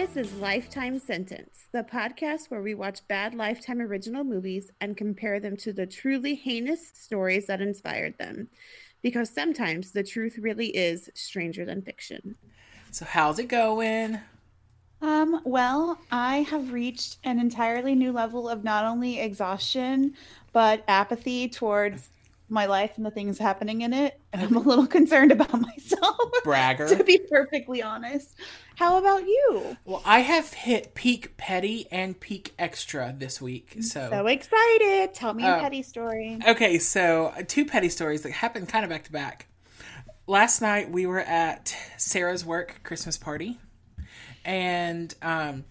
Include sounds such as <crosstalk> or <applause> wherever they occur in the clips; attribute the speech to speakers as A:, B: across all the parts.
A: This is Lifetime Sentence, the podcast where we watch bad Lifetime original movies and compare them to the truly heinous stories that inspired them. Because sometimes the truth really is stranger than fiction.
B: So, how's it going?
C: Um, well, I have reached an entirely new level of not only exhaustion, but apathy towards my life and the things happening in it. And I'm a little concerned about <laughs> myself.
B: Bragger.
C: to be perfectly honest. How about you?
B: Well, I have hit peak petty and peak extra this week. So,
C: So excited. Tell me a
B: Uh,
C: petty story.
B: okay, so uh, two petty stories that happened kind of back to back. Last night we were at Sarah's work Christmas party, and um,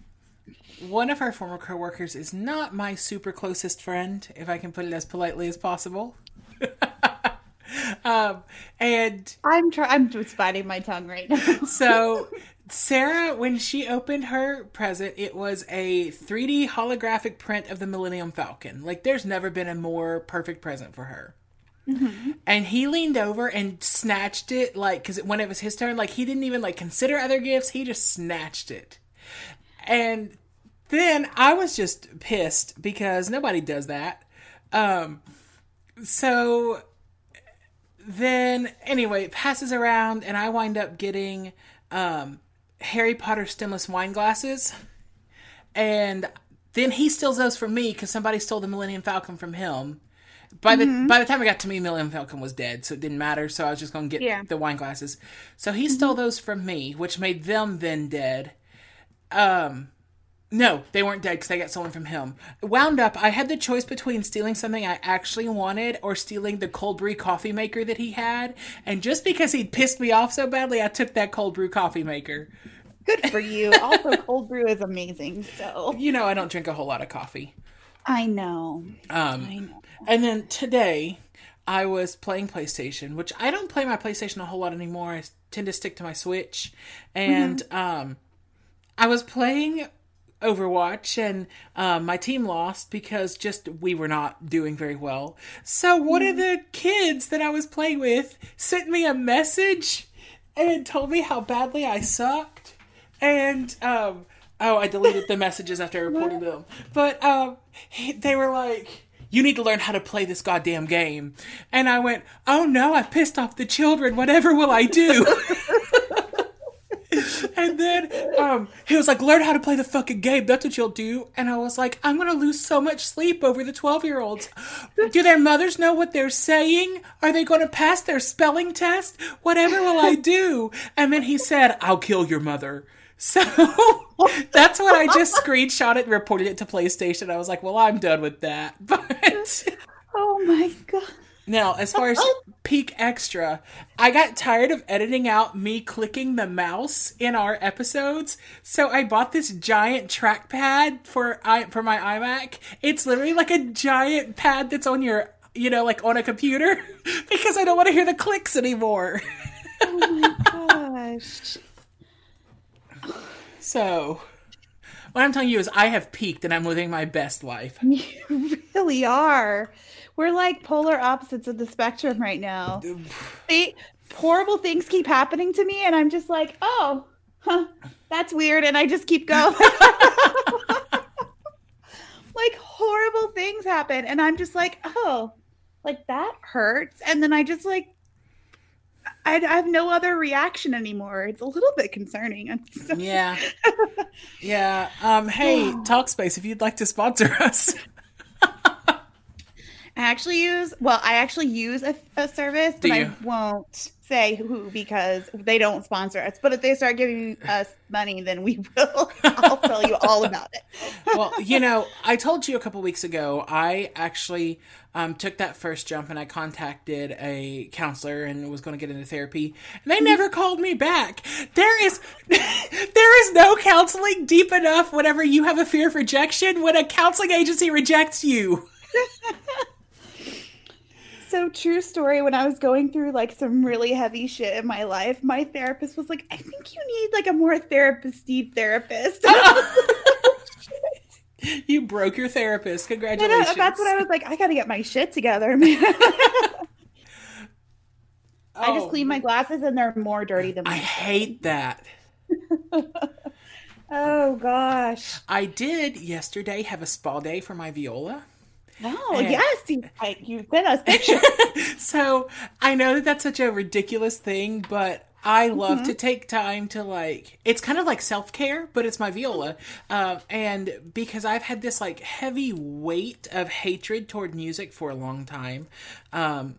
B: one of our former coworkers is not my super closest friend, if I can put it as politely as possible. <laughs> um, and
C: I'm trying. I'm just biting my tongue right now. <laughs>
B: so Sarah, when she opened her present, it was a 3D holographic print of the Millennium Falcon. Like, there's never been a more perfect present for her. And he leaned over and snatched it, like, because when it was his turn, like, he didn't even, like, consider other gifts. He just snatched it. And then I was just pissed because nobody does that. Um, so then, anyway, it passes around, and I wind up getting um, Harry Potter stemless wine glasses. And then he steals those from me because somebody stole the Millennium Falcon from him. By the by the time it got to me, Millennium Falcon was dead, so it didn't matter. So I was just going to get
C: Yeah.
B: the wine glasses. So he stole those from me, which made them then dead. Um, no, they weren't dead because I got stolen from him. Wound up, I had the choice between stealing something I actually wanted or stealing the cold brew coffee maker that he had. And just because he'd pissed me off so badly, I took that cold brew coffee maker.
C: Good for you. <laughs> Also, cold brew is amazing. So
B: You know, I don't drink a whole lot of coffee.
C: I know.
B: Um,
C: I know.
B: And then today, I was playing PlayStation, which I don't play my PlayStation a whole lot anymore. I tend to stick to my Switch. And um, I was playing Overwatch, and um, my team lost because just we were not doing very well. So one of the kids that I was playing with sent me a message and told me how badly I sucked. And um, oh, I deleted the messages after I reported them. But um, they were like, "You need to learn how to play this goddamn game." And I went, "Oh no, I've pissed off the children. Whatever will I do?" <laughs> and then um, he was like, "Learn how to play the fucking game. That's what you'll do." And I was like, "I'm gonna lose so much sleep over the twelve-year-olds. Do their mothers know what they're saying? Are they going to pass their spelling test? Whatever will I do?" And then he said, "I'll kill your mother." So <laughs> that's what I just screenshot it and reported it to PlayStation. I was like, "Well, I'm done with that." <laughs> But
C: Oh my god.
B: Now, as far as oh, oh. peak extra, I got tired of editing out me clicking the mouse in our episodes, so I bought this giant trackpad for i for my iMac. It's literally like a giant pad that's on your, you know, like on a computer, <laughs> because I don't want to hear the clicks anymore.
C: Oh my gosh.
B: So, what I'm telling you is, I have peaked and I'm living my best life. <laughs>
C: You really are. We're like polar opposites of the spectrum right now. They, horrible things keep happening to me, and I'm just like, oh, huh, that's weird, and I just keep going. <laughs> <laughs> like horrible things happen, and I'm just like, oh, like that hurts, and then I just like. I, I have no other reaction anymore. It's a little bit concerning. So
B: Yeah, <laughs> yeah. Um, hey, <sighs> Talkspace, if you'd like to sponsor us.
C: I actually use well, I actually use a, a service, but? I won't say who because they don't sponsor us. But if they start giving us money, then we <laughs> will. I'll tell you all about it.
B: well, you know, I told you a couple weeks ago, I actually um, took that first jump and I contacted a counselor and was going to get into therapy. And they never called me back. There is, <laughs> there is no counseling deep enough whenever you have a fear of rejection when a counseling agency rejects you. <laughs>
C: So true story. When I was going through like some really heavy shit in my life, my therapist was like, "I think you need like a more therapist-y therapist." <laughs> And I was like, <laughs>
B: You broke your therapist. Congratulations.
C: I- that's what I was like. I got to get my shit together, man. <laughs> I just
B: Oh,
C: clean my glasses and they're more dirty than
B: I hate that.
C: Oh gosh.
B: I did yesterday have a spa day for my viola.
C: Oh
B: And-
C: yes, you, I, you sent us pictures.
B: So I know that that's such a ridiculous thing, but I love to take time to like. It's kind of like self care, but it's my viola, uh, and because I've had this like heavy weight of hatred toward music for a long time, um,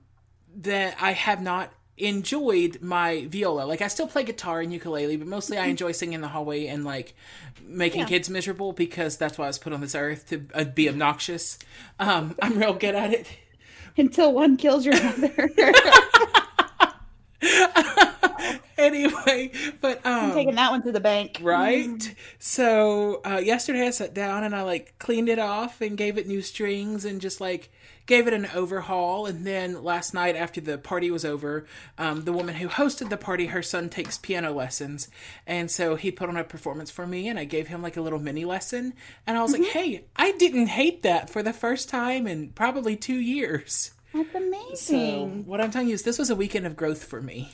B: that I have not enjoyed my viola. Like I still play guitar and ukulele, but mostly I enjoy singing in the hallway and like making
C: Yeah.
B: kids miserable because that's why I was put on this earth to uh, be obnoxious. Um, I'm real good at it.
C: Until one kills your mother. <laughs>
B: anyway, but um
C: Taking that one to the bank.
B: right so uh yesterday i sat down and i like cleaned it off and gave it new strings and just like gave it an overhaul and then last night after the party was over um the woman who hosted the party her son takes piano lessons and so he put on a performance for me and i gave him like a little mini lesson and i was like hey i didn't hate that for the first time in probably two years
C: That's
B: so
C: amazing.
B: what i'm telling you is this was a weekend of growth for me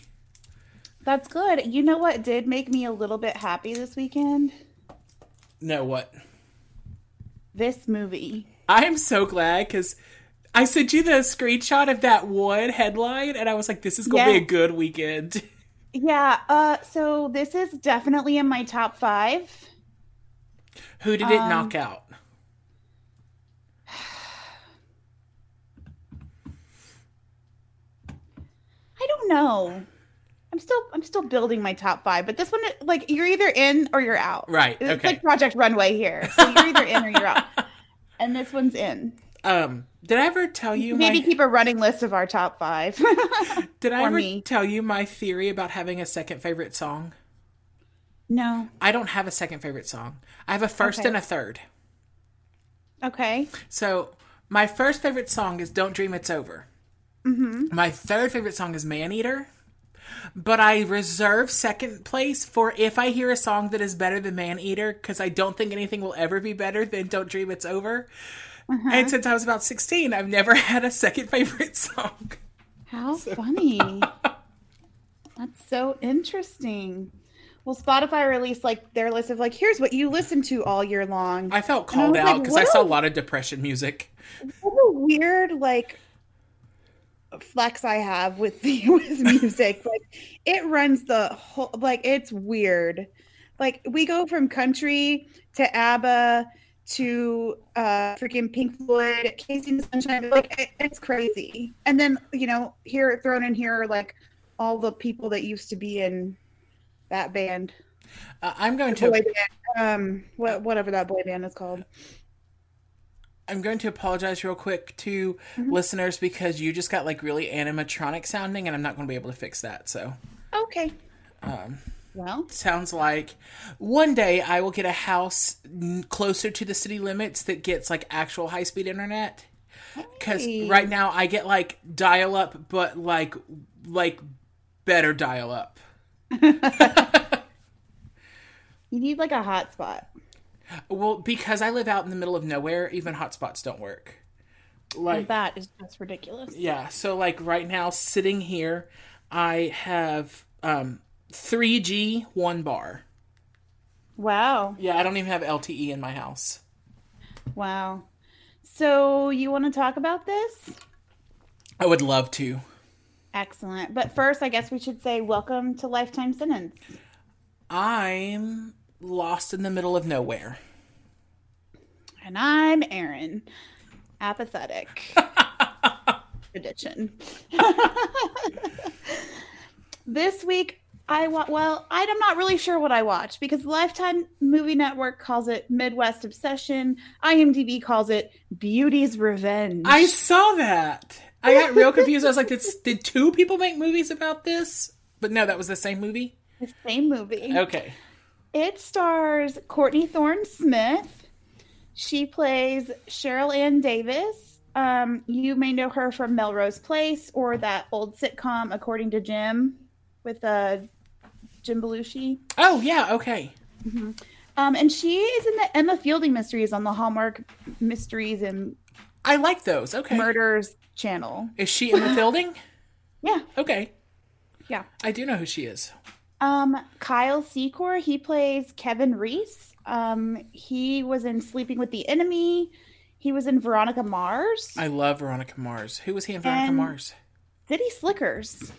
C: That's good. You know what did make me a little bit happy this weekend?
B: no what
C: This movie.
B: I'm so glad because I sent you the screenshot of that one headline, and I was like, "This is gonna be a good weekend."
C: Yeah, uh so this is definitely in my top 5.
B: Who did it
C: Um,
B: knock out? <sighs>
C: I don't know. I'm still I'm still building my top 5, but this one like you're either in or you're out.
B: Right,
C: It's
B: okay.
C: like Project Runway here. So you're either in or you're out. <laughs> And this one's in.
B: Um, did I ever tell you
C: Maybe
B: my?
C: keep a running list of our top 5. <laughs>
B: Did I ever
C: me.
B: tell you my theory about having a second favorite song?
C: no.
B: I don't have a second favorite song. I have a first
C: Okay.
B: and a third.
C: Okay.
B: So my first favorite song is "Don't Dream It's Over."
C: Mhm.
B: My third favorite song is "Man Eater." But I reserve second place for if I hear a song that is better than Man Eater, because I don't think anything will ever be better than Don't Dream It's Over.
C: Uh-huh.
B: And since I was about 16, I've never <laughs> had a second favorite song.
C: How funny. <laughs> That's so interesting. Well, Spotify released like their list of like, here's what you listen to all year long.
B: I felt
C: I
B: called
C: was
B: out
C: like,
B: because I saw a
C: a-
B: lot of depression music.
C: What a weird like flex I have with the <laughs> with music. Like it runs the whole like it's weird. Like we go from country to ABBA to uh freaking Pink Floyd, KC and the Sunshine. Like it, it's crazy. And then you know here thrown in here are like all the people that used to be in that band,
B: Uh, I'm going
C: boy
B: to
C: band, um, what whatever that boy band is called.
B: I'm going to apologize real quick to
C: Mm-hmm.
B: listeners because you just got like really animatronic sounding, and I'm not going to be able to fix that. So
C: Okay.
B: um,
C: Well,
B: sounds like one day I will get a house n- closer to the city limits that gets like actual high speed internet. Because
C: Hey.
B: right now I get like dial up, but like like better dial up. <laughs>
C: you need like a hotspot.
B: Well, because I live out in the middle of nowhere, even hotspots don't work. Like
C: that is just ridiculous.
B: yeah, so like right now sitting here, I have um 3G one bar.
C: Wow.
B: Yeah, I don't even have LTE in my house.
C: Wow. So you want to talk about this?
B: I would love to.
C: Excellent. But first, I guess we should say welcome to Lifetime Sentence.
B: I'm lost in the middle of nowhere.
C: And I'm Erin. Apathetic. <laughs> Edition. <laughs> this week, I wa- well, I'm not really sure what I watched because Lifetime Movie Network calls it Midwest Obsession. IMDb calls it Beauty's Revenge.
B: I saw that. I got real confused. I was like, did, did two people make movies about this? But no, that was the same movie?
C: the same movie.
B: Okay.
C: It stars Courtney Thorne Smith. She plays Cheryl Ann Davis. Um, you may know her from Melrose Place or that old sitcom According to Jim with uh, Jim Belushi.
B: Oh, yeah, okay.
C: Um, and she is in the Emma Fielding mysteries on the Hallmark Mysteries and
B: I like those. Okay.
C: Murders channel.
B: Is she in the building?
C: Yeah,
B: Okay.
C: yeah.
B: I do know who she is.
C: Um, Kyle Secor, he plays Kevin Reese. Um, he was in Sleeping with the Enemy. He was in Veronica Mars.
B: I love Veronica Mars. Who was he in Veronica
C: And-
B: Mars?
C: City Slickers.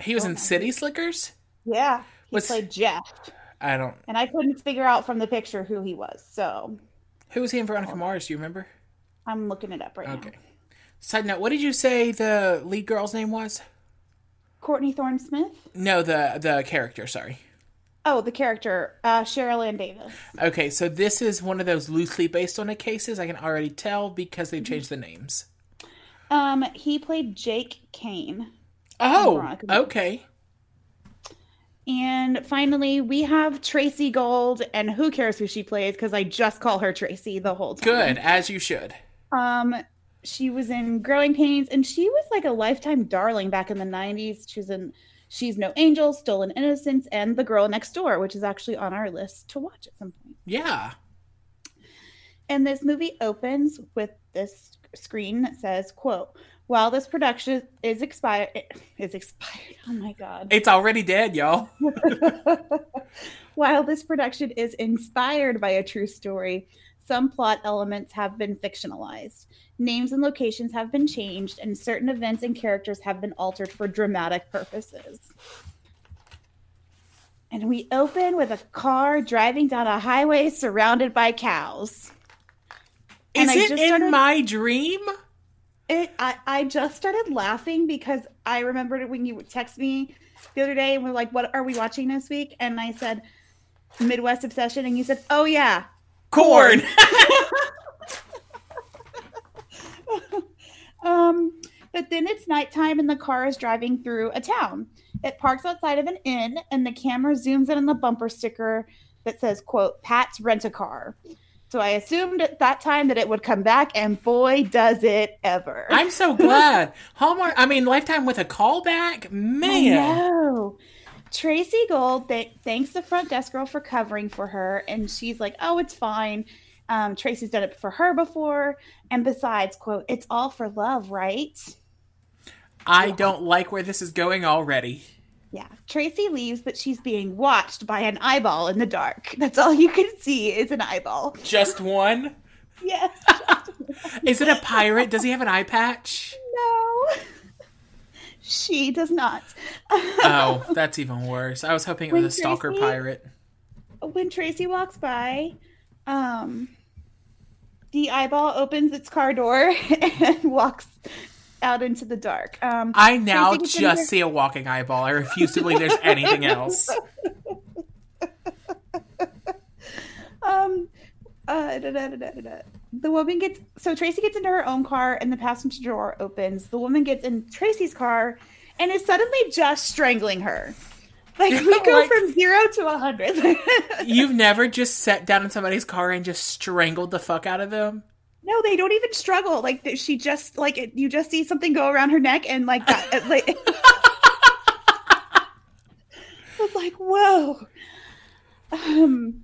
B: He was in City Slickers?
C: Yeah. He
B: Was-
C: played Jeff.
B: I don't.
C: And I couldn't figure out from the picture who he was. So
B: Who was he in Veronica Mars? Do you remember?
C: I'm looking it up right
B: Okay.
C: now. Okay.
B: Side note, what did you say the lead girl's name was?
C: Courtney Thorne Smith.
B: No, the the character, sorry.
C: Oh, the character, uh, Cheryl Ann Davis.
B: Okay, so this is one of those loosely based on it cases. I can already tell because they've changed the names.
C: Um, he played Jake Kane.
B: Oh, okay.
C: And finally, we have Tracey Gold, and who cares who she plays? Because I just call her Tracy the whole time.
B: Good, as you should.
C: Um, she was in Growing Pains, and she was like a lifetime darling back in the '90s. She's in She's No Angel, Stolen Innocence, and The Girl Next Door, which is actually on our list to watch at some point.
B: Yeah.
C: And this movie opens with this screen that says, "quote While this production is expired, <laughs> is expired. Oh my god."
B: It's already dead, y'all. <laughs> <laughs>
C: While this production is inspired by a true story, some plot elements have been fictionalized. Names and locations have been changed, and certain events and characters have been altered for dramatic purposes. And we open with a car driving down a highway surrounded by cows. And
B: Is
C: I
B: it
C: just
B: in
C: started-
B: my dream?
C: It, I, I just started laughing because I remembered when you text me the other day and we're like, "What are we watching this week?" And I said, "Midwest Obsession," and you said, "Oh yeah."
B: Corn. <laughs>
C: Um, but then it's nighttime and the car is driving through a town. It parks outside of an inn, and the camera zooms in on the bumper sticker that says, "quote Pat's Rent a Car." So I assumed at that time that it would come back, and boy, does it ever!
B: I'm so <laughs> glad. Hallmark, I mean, Lifetime with a callback?
C: I
B: Man.
C: know. Tracey Gold th- thanks the front desk girl for covering for her, and she's like, "Oh, it's fine. Um, Tracy's done it for her before, and besides, quote, it's all for love, right?"
B: I don't like where this is going already.
C: Yeah. Tracy leaves, but she's being watched by an eyeball in the dark. That's all you can see is an eyeball.
B: Just one? <laughs>
C: Yes.
B: Is it a pirate? Does he have an eye patch?
C: no. She does not.
B: Oh, <laughs> that's even worse. I was hoping it was
C: When
B: a stalker
C: Tracy-
B: pirate.
C: when Tracy walks by, um, the eyeball opens its car door <laughs> and walks out into the dark. Um,
B: I now
C: Tracy gets in
B: just see a walking eyeball. I refuse to believe there's <laughs> anything else. <laughs>
C: um, uh, da, da, da. the woman gets so Tracy gets into her own car and the passenger door opens. The woman gets in Tracy's car and is suddenly just strangling her. Like we go
B: Like-
C: from zero to a hundred. <laughs>
B: You've never just sat down in somebody's car and just strangled the fuck out of them?
C: No, they don't even struggle. Like she just like it- you just see something go around her neck and like that. like <laughs> <laughs> I was like, whoa. Um,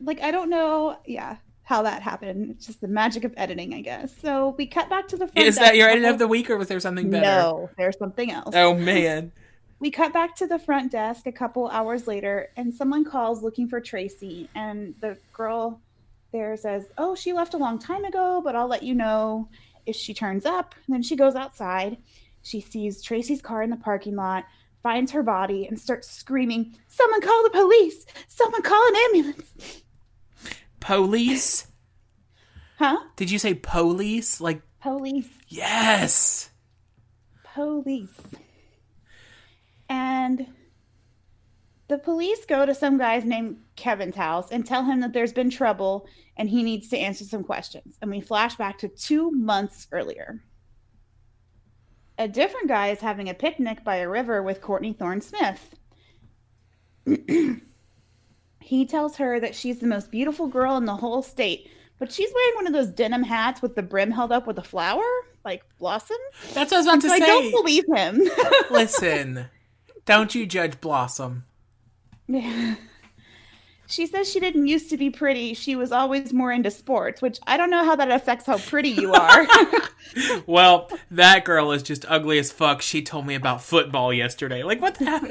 C: like I don't know, yeah, how that happened. It's just the magic of editing, I guess. So we cut back to the front. Desk.
B: Is that your edit of the week or was there something better?
C: No, there's something else.
B: Oh man. <laughs>
C: We cut back to the front desk a couple hours later, and someone calls looking for Tracy. And the girl there says, Oh, she left a long time ago, but I'll let you know if she turns up. And then she goes outside. She sees Tracy's car in the parking lot, finds her body, and starts screaming, Someone call the police! Someone call an ambulance!
B: Police?
C: Huh?
B: Did you say police? Like
C: Police.
B: yes.
C: police. And the police go to some guy's named Kevin's house and tell him that there's been trouble and he needs to answer some questions. And we flash back to two months earlier. A different guy is having a picnic by a river with Courtney Thorne Smith. <clears throat> he tells her that she's the most beautiful girl in the whole state, but she's wearing one of those denim hats with the brim held up with a flower, like blossom.
B: That's what I was about to
C: So I
B: say.
C: don't believe him. <laughs>
B: Listen, don't you judge Blossom.
C: Yeah. <laughs> She says she didn't used to be pretty. She was always more into sports, which I don't know how that affects how pretty you are. <laughs>
B: Well, that girl is just ugly as fuck. She told me about football yesterday. Like, what the hell?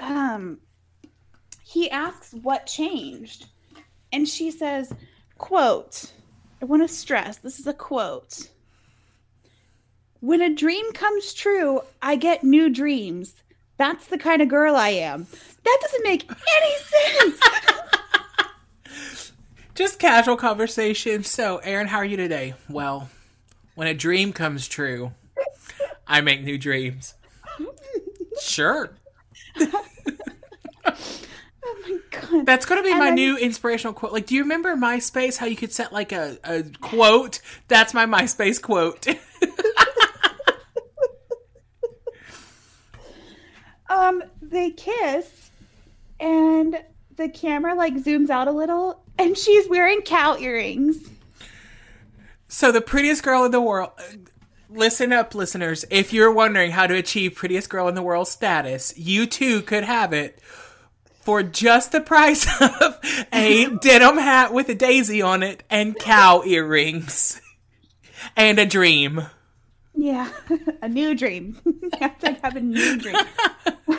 B: <laughs>
C: um, he asks what changed, and she says, "quote." I want to stress this is a quote. When a dream comes true, I get new dreams. That's the kind of girl I am. That doesn't make any sense. <laughs>
B: Just casual conversation. So, Erin, how are you today? Well, when a dream comes true, I make new dreams. Sure. <laughs>
C: oh my god.
B: That's going to be
C: And
B: my
C: then-
B: new inspirational quote. Like, do you remember MySpace? How you could set like a, a quote? That's my MySpace quote. <laughs>
C: Um, they kiss, and the camera like zooms out a little, and she's wearing cow earrings.
B: so, the prettiest girl in the world. Listen up, listeners. If you're wondering how to achieve prettiest girl in the world status, you too could have it for just the price <laughs> of a <laughs> denim hat with a daisy on it and cow earrings and a dream.
C: Yeah, <laughs> a new dream. <laughs> you have to have a new dream. <laughs>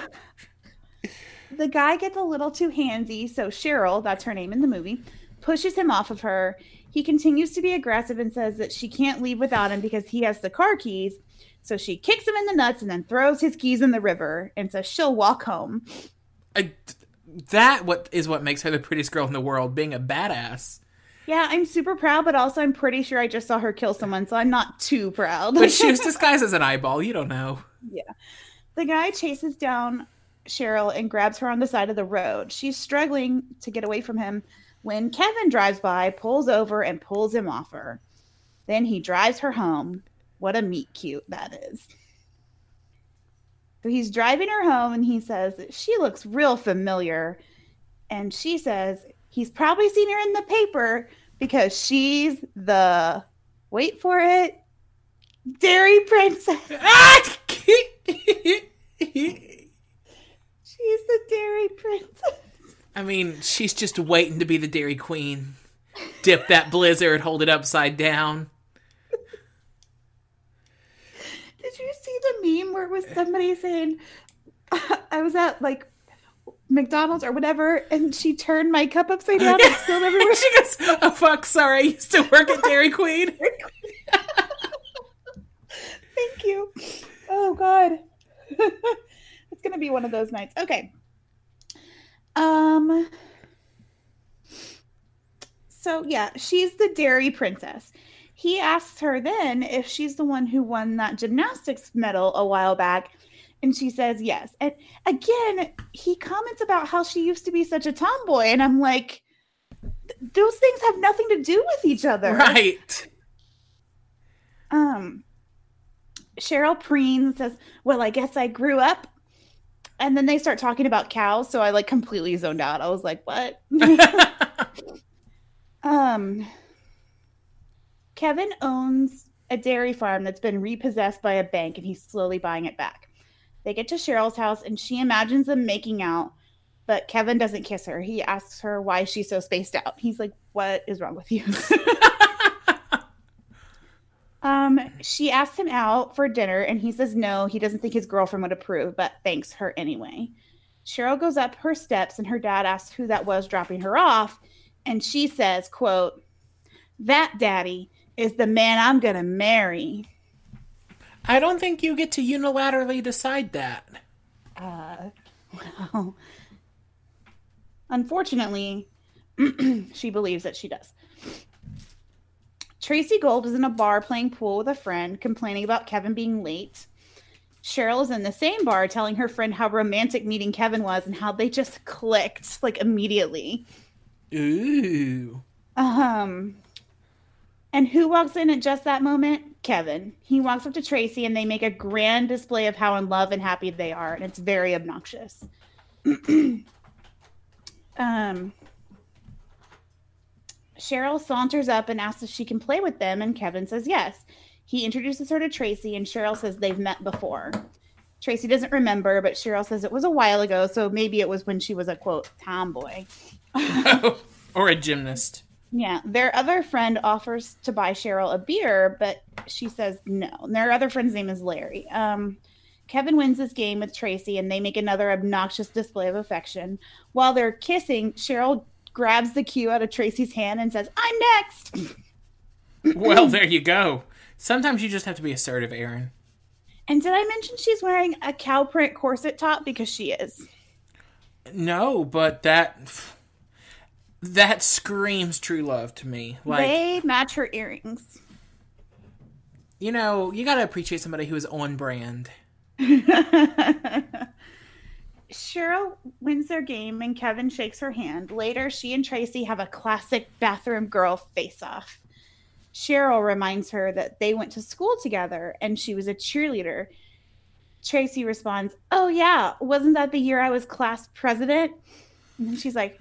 C: the guy gets a little too handsy, so Cheryl, that's her name in the movie, pushes him off of her. He continues to be aggressive and says that she can't leave without him because he has the car keys. So she kicks him in the nuts and then throws his keys in the river and says she'll walk home.
B: I, that what is what makes her the prettiest girl in the world, being a badass.
C: Yeah, I'm super proud, but also I'm pretty sure I just saw her kill someone, so I'm not too proud.
B: But she was <laughs> disguised as an eyeball. You don't know. Yeah.
C: The guy chases down Cheryl and grabs her on the side of the road. She's struggling to get away from him when Kevin drives by, pulls over, and pulls him off her. Then he drives her home. What a meet cute that is. So he's driving her home and he says, She looks real familiar. And she says, He's probably seen her in the paper because she's the, wait for it, Dairy Princess. <laughs> She's the Dairy Princess.
B: I mean, she's just waiting to be the Dairy Queen. Dip that blizzard, hold it upside down.
C: Did you see the meme where it was somebody saying, <laughs> I was at like McDonald's or whatever, and she turned my cup upside down <laughs> and spilled everywhere?
B: she goes, "Oh fuck, sorry, I used to work at Dairy <laughs> Queen." <laughs>
C: Thank you. Oh God. it's gonna be one of those nights. Okay. Um so yeah, she's the dairy princess. He asks her then if she's the one who won that gymnastics medal a while back. And she says yes. And again, he comments about how she used to be such a tomboy. And I'm like, those things have nothing to do with each other.
B: Right.
C: Um, Cheryl Preen says, "Well, I guess I grew up," and then they start talking about cows. So I like completely zoned out. I was like, "What?" <laughs> um, Kevin owns a dairy farm that's been repossessed by a bank, and he's slowly buying it back. They get to Cheryl's house, and she imagines them making out, but Kevin doesn't kiss her. He asks her why she's so spaced out. He's like, "What is wrong with you?" <laughs> Um, she asks him out for dinner, and he says no. He doesn't think his girlfriend would approve, but thanks her anyway. Cheryl goes up her steps, and her dad asks who that was dropping her off, and she says, "quote That daddy is the man I'm gonna marry."
B: I don't think you get to unilaterally decide that.
C: Uh, <laughs> well, unfortunately, <clears throat> she believes that she does. Tracey Gold is in a bar playing pool with a friend, complaining about Kevin being late. Cheryl is in the same bar telling her friend how romantic meeting Kevin was and how they just clicked like immediately.
B: Ooh.
C: Um and who walks in at just that moment? Kevin. He walks up to Tracy and they make a grand display of how in love and happy they are, and it's very obnoxious. <clears throat> um Cheryl saunters up and asks if she can play with them, and Kevin says yes. He introduces her to Tracy, and Cheryl says they've met before. Tracy doesn't remember, but Cheryl says it was a while ago, so maybe it was when she was a quote tomboy. <laughs> <laughs>
B: or a gymnast.
C: Yeah, their other friend offers to buy Cheryl a beer, but she says no. And their other friend's name is Larry. Um, Kevin wins this game with Tracy and they make another obnoxious display of affection. While they're kissing, Cheryl grabs the cue out of Tracy's hand and says, I'm next. <laughs>
B: well, there you go. Sometimes you just have to be assertive, Erin.
C: And did I mention she's wearing a cow print corset top? Because she is.
B: No, but that that screams true love to me. Like
C: they match her earrings.
B: You know, you gotta appreciate somebody who is on brand. <laughs>
C: Cheryl wins their game and Kevin shakes her hand. Later, she and Tracy have a classic bathroom girl face off. Cheryl reminds her that they went to school together and she was a cheerleader. Tracy responds, Oh, yeah, wasn't that the year I was class president? And then she's like,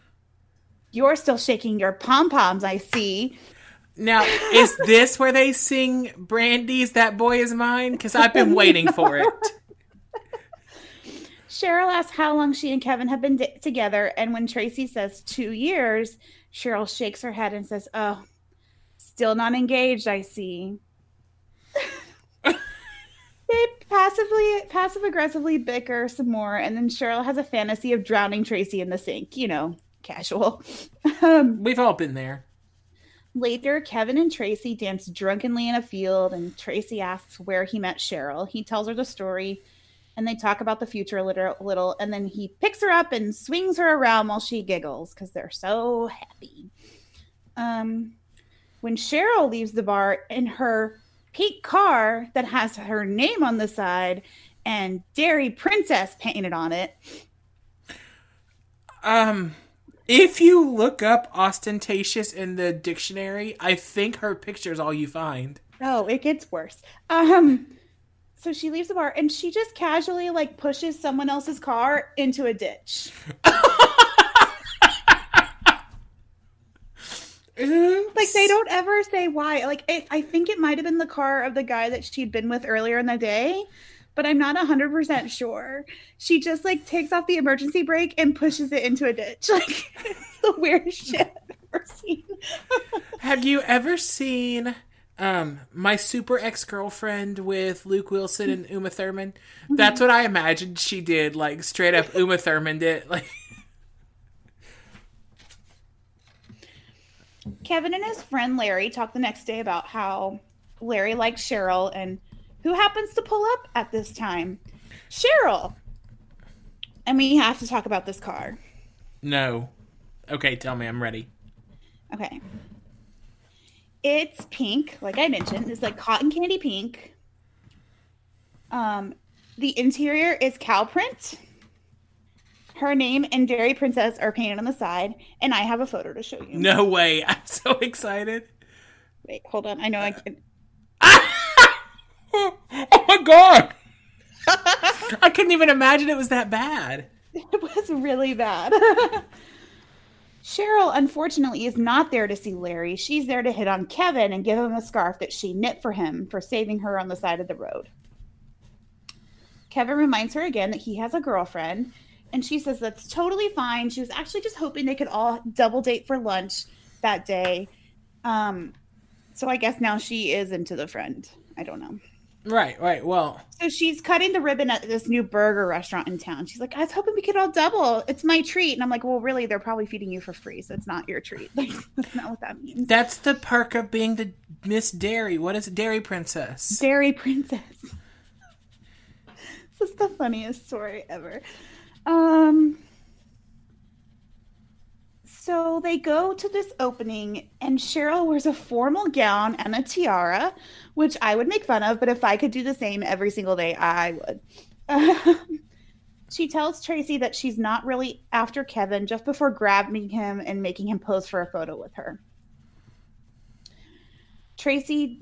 C: You're still shaking your pom poms, I see.
B: Now, is <laughs> this where they sing Brandy's That Boy Is Mine? Because I've been waiting <laughs> for it.
C: Cheryl asks how long she and Kevin have been d- together, and when Tracy says two years, Cheryl shakes her head and says, Oh, still not engaged, I see. <laughs> they passively, passive aggressively bicker some more, and then Cheryl has a fantasy of drowning Tracy in the sink. You know, casual.
B: um, <laughs> We've all been there.
C: Later, Kevin and Tracy dance drunkenly in a field, and Tracy asks where he met Cheryl. He tells her the story and they talk about the future a little, little and then he picks her up and swings her around while she giggles because they're so happy um when cheryl leaves the bar in her pink car that has her name on the side and dairy princess painted on it
B: um if you look up ostentatious in the dictionary i think her picture is all you find
C: oh it gets worse um so she leaves the bar and she just casually like pushes someone else's car into a ditch. <laughs> like they don't ever say why. Like it, I think it might have been the car of the guy that she'd been with earlier in the day, but I'm not 100% sure. She just like takes off the emergency brake and pushes it into a ditch. <laughs> Like it's the weirdest <laughs> shit I've ever seen. <laughs>
B: have you ever seen um, my super ex girlfriend with Luke Wilson and Uma Thurman. That's what I imagined she did. Like straight up Uma Thurman did. Like
C: Kevin and his friend Larry talk the next day about how Larry likes Cheryl and who happens to pull up at this time? Cheryl. And we have to talk about this car.
B: No. Okay, tell me. I'm ready.
C: Okay. It's pink, like I mentioned. It's like cotton candy pink. Um, the interior is cow print. Her name and Dairy Princess are painted on the side, and I have a photo to show you.
B: No way! <laughs> I'm so excited.
C: Wait, hold on. I know I can. <laughs>
B: oh my god! <laughs> I couldn't even imagine it was that bad.
C: It was really bad. <laughs> Cheryl, unfortunately, is not there to see Larry. She's there to hit on Kevin and give him a scarf that she knit for him for saving her on the side of the road. Kevin reminds her again that he has a girlfriend, and she says that's totally fine. She was actually just hoping they could all double date for lunch that day. Um, so I guess now she is into the friend. I don't know.
B: Right, right. Well,
C: so she's cutting the ribbon at this new burger restaurant in town. She's like, I was hoping we could all double. It's my treat. And I'm like, well, really, they're probably feeding you for free. So it's not your treat. <laughs> Like, that's not what that means.
B: That's the perk of being the Miss Dairy. What is? Dairy Princess?
C: Dairy Princess. <laughs> this is the funniest story ever. Um, so they go to this opening, and Cheryl wears a formal gown and a tiara, which I would make fun of, but if I could do the same every single day, I would. <laughs> she tells Tracy that she's not really after Kevin just before grabbing him and making him pose for a photo with her. Tracy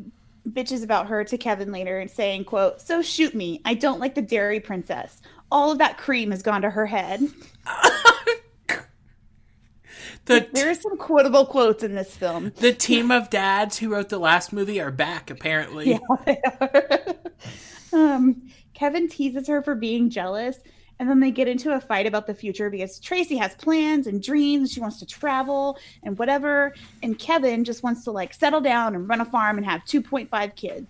C: bitches about her to Kevin later and saying, quote, So shoot me. I don't like the dairy princess. All of that cream has gone to her head. <laughs> The t- there are some quotable quotes in this film.
B: The team of dads who wrote the last movie are back, apparently. Yeah, they <laughs>
C: um, Kevin teases her for being jealous, and then they get into a fight about the future because Tracy has plans and dreams. She wants to travel and whatever, and Kevin just wants to like settle down and run a farm and have 2.5 kids.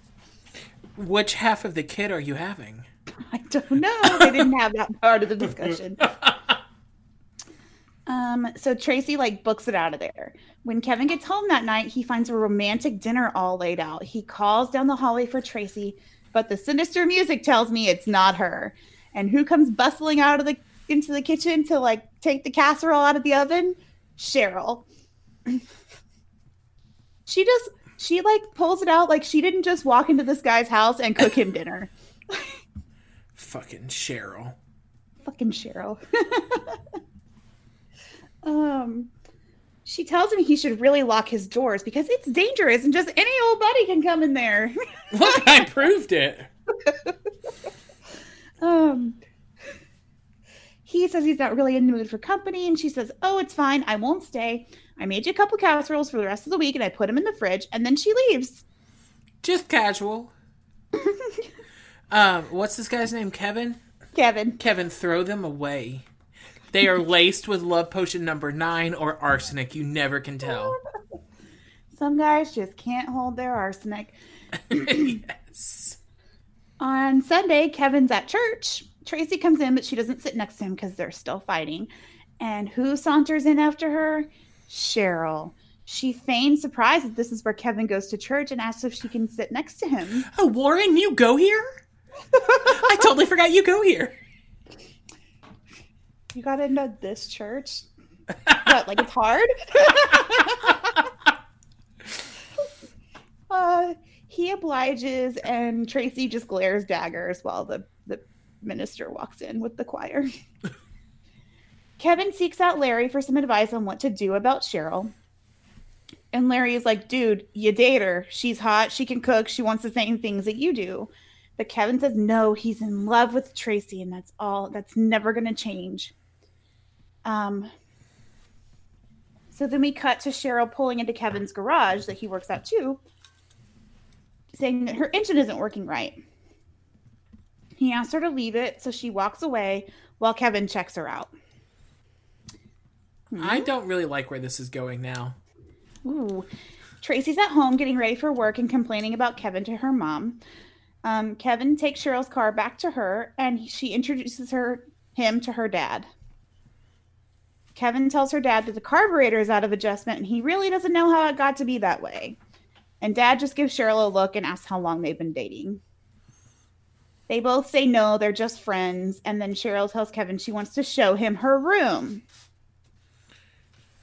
B: Which half of the kid are you having? <laughs>
C: I don't know. They didn't have that part of the discussion. <laughs> Um, so Tracy like books it out of there. When Kevin gets home that night, he finds a romantic dinner all laid out. He calls down the hallway for Tracy, but the sinister music tells me it's not her. And who comes bustling out of the into the kitchen to like take the casserole out of the oven? Cheryl. <laughs> she just she like pulls it out like she didn't just walk into this guy's house and cook him dinner. <laughs>
B: Fucking Cheryl.
C: Fucking Cheryl. <laughs> um she tells him he should really lock his doors because it's dangerous and just any old buddy can come in there. <laughs>
B: Look, I proved it. <laughs>
C: um he says he's not really in the mood for company and she says oh it's fine i won't stay i made you a couple casseroles for the rest of the week and i put them in the fridge and then she leaves
B: Just casual. <laughs> um, what's this guy's name? Kevin?
C: kevin
B: Kevin, throw them away. They are laced with love potion number nine or arsenic. You never can tell. <laughs>
C: some guys just can't hold their arsenic <laughs>
B: yes.
C: on sunday kevin's at church tracy comes in but she doesn't sit next to him because they're still fighting and who saunters in after her cheryl she feigns surprise that this is where kevin goes to church and asks if she can sit next to him
B: Oh, Warren, you go here? <laughs> I totally forgot you go here.
C: You got into this church? <laughs> what, like it's hard? <laughs> uh, he obliges, and Tracy just glares daggers while the, the minister walks in with the choir. <laughs> Kevin seeks out Larry for some advice on what to do about Cheryl. And Larry is like, dude, you date her. She's hot. She can cook. She wants the same things that you do. But Kevin says, no, he's in love with Tracy, and that's all. That's never going to change. Um, so then we cut to Cheryl pulling into Kevin's garage that he works at too, saying that her engine isn't working right. He asks her to leave it, so she walks away while Kevin checks her out.
B: I don't really like where this is going now.
C: Ooh. Tracy's at home getting ready for work and complaining about Kevin to her mom. Um, Kevin takes Cheryl's car back to her and she introduces her him to her dad. Kevin tells her dad that the carburetor is out of adjustment and he really doesn't know how it got to be that way. And dad just gives Cheryl a look and asks how long they've been dating. They both say no, they're just friends. And then Cheryl tells Kevin she wants to show him her room.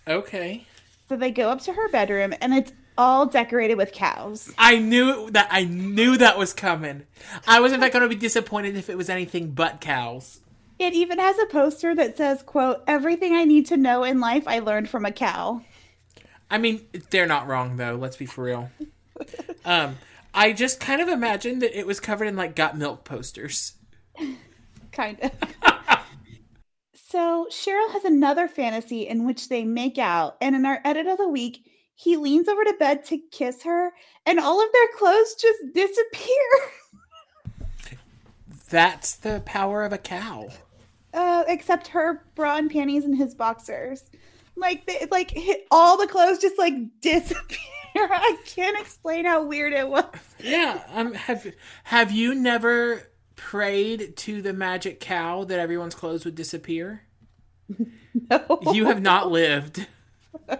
B: Okay.
C: So they go up to her bedroom and it's all decorated with cows.
B: I knew that I knew that was coming. I was in fact going to be disappointed if it was anything but cows.
C: It even has a poster that says, quote, everything I need to know in life I learned from a cow.
B: I mean, they're not wrong though. Let's be for real. <laughs> Um, I just kind of imagined that it was covered in like got milk posters.
C: Kind of. <laughs> so Cheryl has another fantasy in which they make out, and in our edit of the week, he leans over to bed to kiss her, and all of their clothes just disappear. <laughs>
B: That's the power of a cow.
C: Uh, except her bra and panties and his boxers. Like they like hit, all the clothes just like <laughs> disappear. I can't explain how weird it was.
B: Yeah. Um. Have Have you never prayed to the magic cow that everyone's clothes would disappear? <laughs>
C: No.
B: You have not lived. <laughs>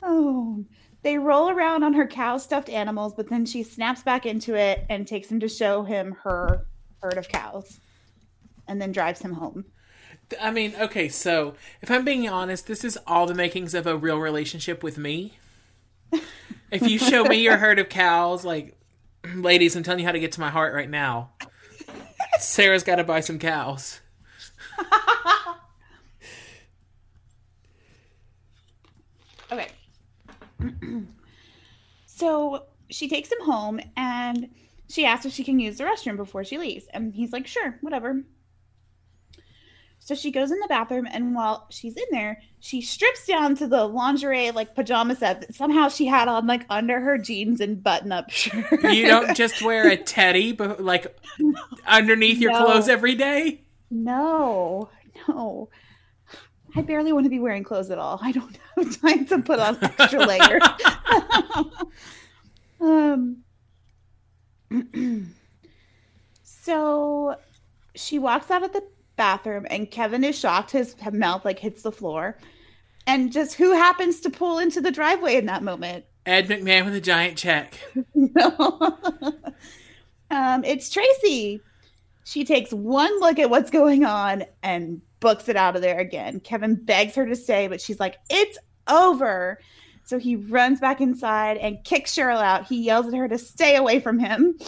C: Oh, they roll around on her cow stuffed animals, but then she snaps back into it and takes him to show him her herd of cows and then drives him home.
B: I mean, okay, so if I'm being honest, this is all the makings of a real relationship with me. <laughs> If you show me your herd of cows, like, <clears throat> ladies, I'm telling you how to get to my heart right now. Sarah's got to buy some cows. <laughs>
C: Okay. <clears throat> so she takes him home and she asks if she can use the restroom before she leaves. And he's like, sure, whatever. So she goes in the bathroom, and while she's in there, she strips down to the lingerie, like pajama set that somehow she had on, like under her jeans and button up <laughs> shirt.
B: You don't just wear a teddy, but like <laughs> underneath your
C: No.
B: clothes every day.
C: No, no. I barely want to be wearing clothes at all. I don't <laughs> have time to put on extra layers. um, <clears throat> So she walks out of the bathroom, and Kevin is shocked. His mouth like hits the floor. And just who happens to pull into the driveway in that moment?
B: Ed McMahon with a giant check.
C: no. <laughs> um, it's Tracy. She takes one look at what's going on and books it out of there again. Kevin begs her to stay, but she's like, it's over. So he runs back inside and kicks Cheryl out. He yells at her to stay away from him.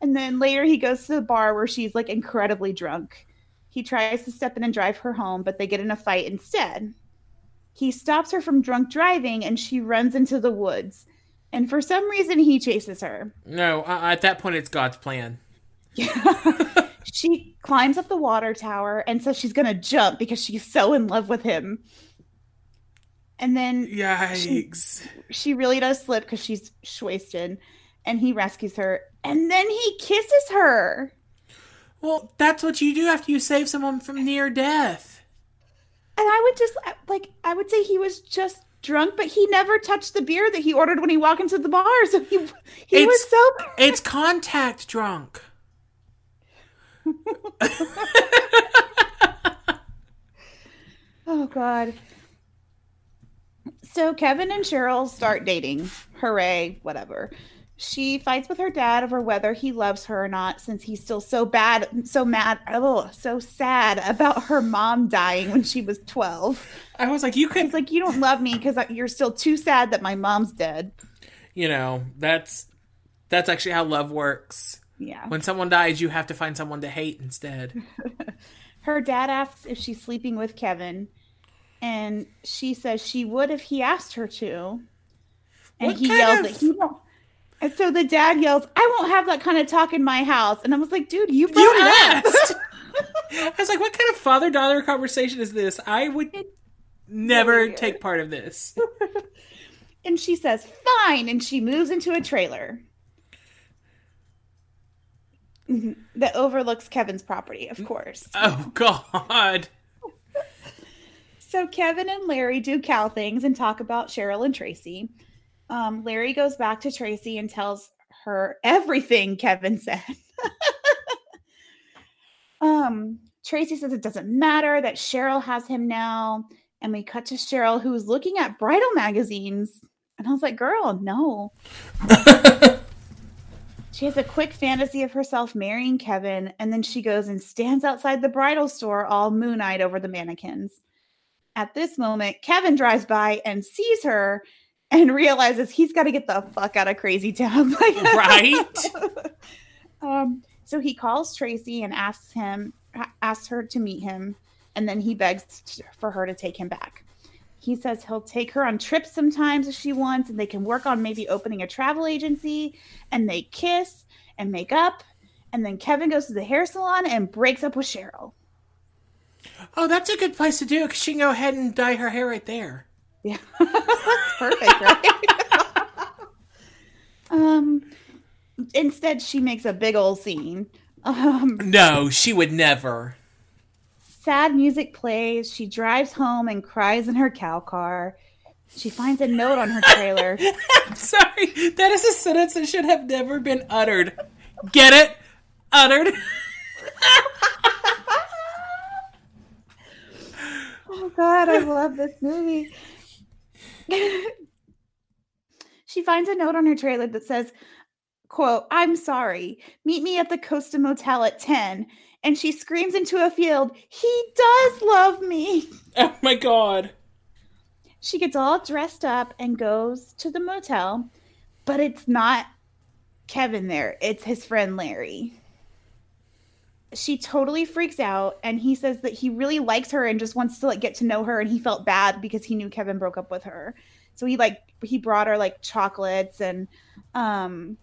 C: And then later he goes to the bar where she's like incredibly drunk. He tries to step in and drive her home, but they get in a fight instead. He stops her from drunk driving and she runs into the woods. And for some reason, he chases her.
B: No, uh, at that point, it's God's plan. Yeah. <laughs>
C: she climbs up the water tower and says she's going to jump because she's so in love with him. And then
B: yikes.
C: She, she really does slip because she's wasted and he rescues her. And then he kisses her.
B: Well, that's what you do after you save someone from near death
C: and I would just like I would say he was just drunk, but he never touched the beer that he ordered when he walked into the bar. So he he it's, was so
B: It's contact drunk.
C: oh god. So Kevin and Cheryl start dating. Hooray, whatever she fights with her dad over whether he loves her or not since he's still so bad so mad oh so sad about her mom dying when she was 12
B: i was like you could
C: he's like you don't love me because you're still too sad that my mom's dead.
B: You know that's that's actually how love works.
C: Yeah.
B: When someone dies you have to find someone to hate instead. <laughs>
C: Her dad asks if she's sleeping with kevin and she says she would if he asked her to. And what he yelled of... that he won't and so the dad yells, I won't have that kind of talk in my house. And I was like, dude, you you asked. <laughs>
B: I was like, what kind of father daughter conversation is this? I would never take part of this. <laughs>
C: and she says, fine. And she moves into a trailer <laughs> that overlooks Kevin's property, of course.
B: Oh, God.
C: so Kevin and Larry do cow things and talk about Cheryl and Tracy um, Larry goes back to Tracy and tells her everything Kevin said. <laughs> um, Tracy says it doesn't matter that Cheryl has him now. And we cut to Cheryl, who's looking at bridal magazines. And I was like, girl, no. <laughs> she has a quick fantasy of herself marrying Kevin. And then she goes and stands outside the bridal store, all moon eyed over the mannequins. At this moment, Kevin drives by and sees her and realizes he's got to get the fuck out of crazy town. <laughs>
B: right. <laughs>
C: um, so he calls Tracy and asks him, asks her to meet him, and then he begs for her to take him back. He says he'll take her on trips sometimes if she wants, and they can work on maybe opening a travel agency. And they kiss and make up. And then Kevin goes to the hair salon and breaks up with Cheryl.
B: Oh, that's a good place to do it because she can go ahead and dye her hair right there.
C: Yeah, <laughs> that's perfect, right? <laughs> um, instead, she makes a big old scene. Um,
B: no, she would never.
C: Sad music plays. She drives home and cries in her cow car. She finds a note on her trailer. <laughs>
B: I'm sorry. That is a sentence that should have never been uttered. Get it? Uttered.
C: oh God, I love this movie. <laughs> she finds a note on her trailer that says, quote, I'm sorry. Meet me at the Costa Motel at 10. And she screams into a field, He does love me. <laughs>
B: Oh my God.
C: She gets all dressed up and goes to the motel, but it's not Kevin there, it's his friend Larry. She totally freaks out and he says that he really likes her and just wants to like get to know her and he felt bad because he knew Kevin broke up with her. So he like he brought her like chocolates and um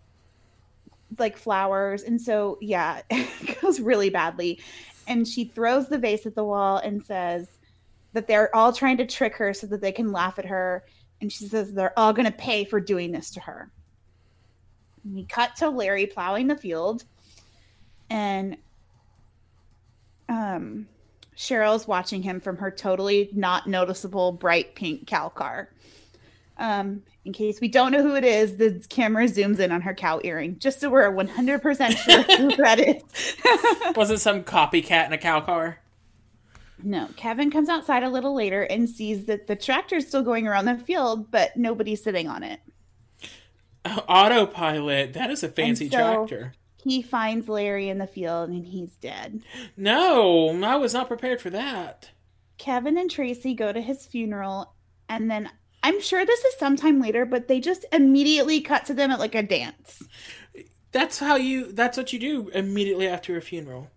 C: like flowers and so yeah, <laughs> it goes really badly. And she throws the vase at the wall and says that they're all trying to trick her so that they can laugh at her and she says they're all going to pay for doing this to her. And we cut to Larry plowing the field and um, Cheryl's watching him from her totally not noticeable bright pink cow car. Um, in case we don't know who it is, the camera zooms in on her cow earring, just so we're 100% sure <laughs> who that is.
B: Was it some copycat in a cow car?
C: No, Kevin comes outside a little later and sees that the tractor's still going around the field, but nobody's sitting on it.
B: Autopilot. That is a fancy
C: so-
B: tractor.
C: He finds Larry in the field and he's dead.
B: No, I was not prepared for that.
C: Kevin and Tracy go to his funeral, and then I'm sure this is sometime later, but they just immediately cut to them at like a dance.
B: That's how you. That's what you do immediately after a funeral.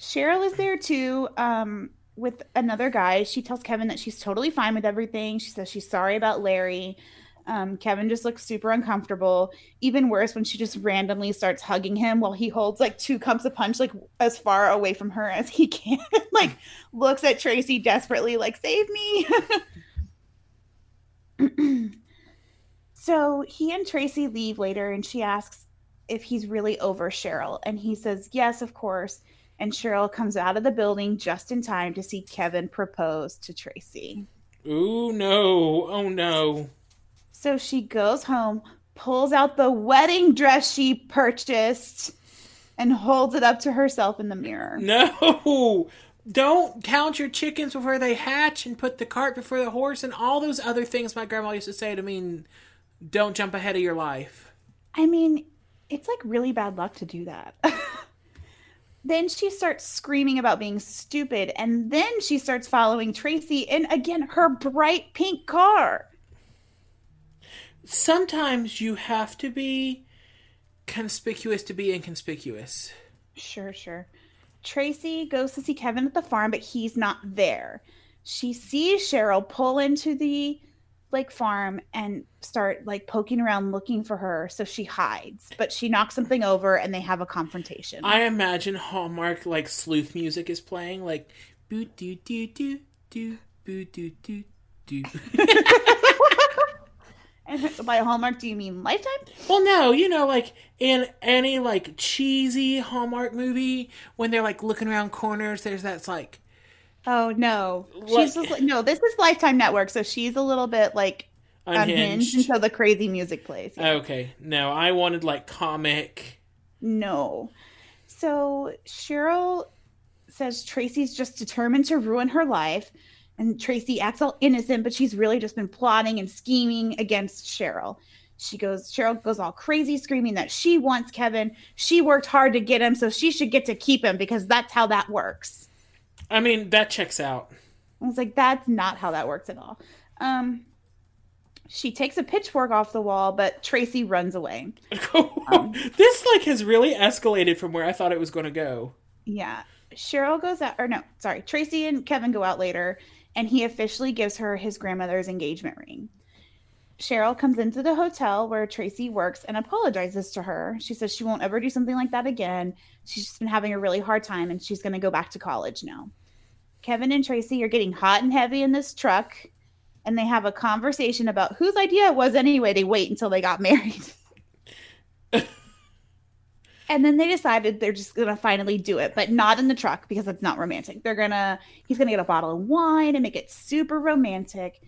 C: Cheryl is there too, um, with another guy. She tells Kevin that she's totally fine with everything. She says she's sorry about Larry. Um, Kevin just looks super uncomfortable. Even worse when she just randomly starts hugging him while he holds like two cups of punch, like as far away from her as he can. <laughs> like looks at Tracy desperately, like save me. <clears throat> so he and Tracy leave later, and she asks if he's really over Cheryl, and he says yes, of course. And Cheryl comes out of the building just in time to see Kevin propose to Tracy.
B: Ooh no! Oh no!
C: So she goes home, pulls out the wedding dress she purchased, and holds it up to herself in the mirror.
B: No! <laughs> Don't count your chickens before they hatch and put the cart before the horse and all those other things my grandma used to say to me. Don't jump ahead of your life.
C: I mean, it's like really bad luck to do that. <laughs> then she starts screaming about being stupid, and then she starts following Tracy in again her bright pink car.
B: Sometimes you have to be conspicuous to be inconspicuous.
C: Sure, sure. Tracy goes to see Kevin at the farm, but he's not there. She sees Cheryl pull into the like farm and start like poking around looking for her, so she hides. But she knocks something over and they have a confrontation.
B: I imagine Hallmark like sleuth music is playing, like boo doo doo doo doo boo doo doo <laughs> doo.
C: And <laughs> by Hallmark, do you mean Lifetime?
B: Well, no, you know, like in any like cheesy Hallmark movie, when they're like looking around corners, there's that's like,
C: Oh no,
B: What-
C: she's just, like- no. This is Lifetime Network, so she's a little bit like unhinged,
B: unhinged.
C: until the crazy music plays.
B: Okay, no, I wanted like comic.
C: No. So Cheryl says Tracy's just determined to ruin her life. And Tracy acts all innocent, but she's really just been plotting and scheming against Cheryl. She goes, Cheryl goes all crazy, screaming that she wants Kevin. She worked hard to get him, so she should get to keep him because that's how that works.
B: I mean, that checks out.
C: I was like, that's not how that works at all. Um, she takes a pitchfork off the wall, but Tracy runs away. <laughs>
B: this like has really escalated from where I thought it was going to go.
C: Yeah. Cheryl goes out, or no, sorry, Tracy and Kevin go out later, and he officially gives her his grandmother's engagement ring. Cheryl comes into the hotel where Tracy works and apologizes to her. She says she won't ever do something like that again. She's just been having a really hard time and she's going to go back to college now. Kevin and Tracy are getting hot and heavy in this truck and they have a conversation about whose idea it was anyway They wait until they got married. <laughs> and then they decided they're just gonna finally do it, but not in the truck because it's not romantic. They're gonna he's gonna get a bottle of wine and make it super romantic.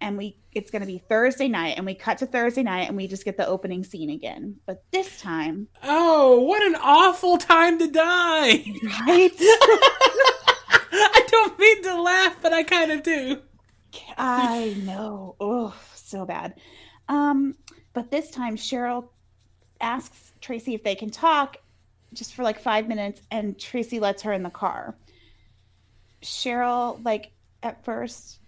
C: And we it's gonna be Thursday night, and we cut to Thursday night and we just get the opening scene again. But this time,
B: Oh, what an awful time to die!
C: right? <laughs>
B: I don't mean to laugh, but I kind of do.
C: I know. Oh, so bad. Um, but this time Cheryl asks Tracy if they can talk just for like five minutes, and Tracy lets her in the car. Cheryl, like, at first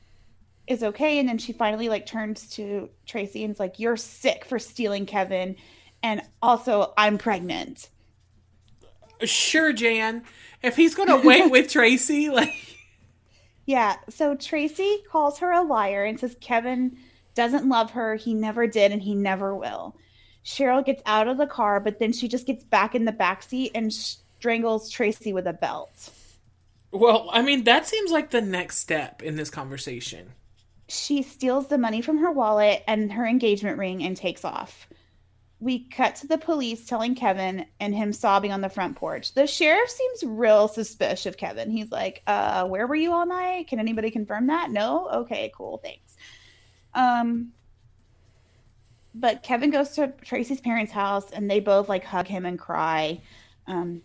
C: is okay, and then she finally like turns to Tracy and is like, You're sick for stealing Kevin, and also I'm pregnant.
B: Sure, Jan. If he's going to wait with <laughs> Tracy, like,
C: Yeah. So Tracy calls her a liar and says Kevin doesn't love her. He never did and he never will. Cheryl gets out of the car, but then she just gets back in the back seat and strangles Tracy with a belt.
B: well, I mean, that seems like the next step in this conversation.
C: She steals the money from her wallet and her engagement ring and takes off. We cut to the police telling Kevin and him sobbing on the front porch. The sheriff seems real suspicious of Kevin. He's like, uh, where were you all night? Can anybody confirm that? No? Okay, cool, thanks. Um, but Kevin goes to Tracy's parents' house and they both like hug him and cry. Um,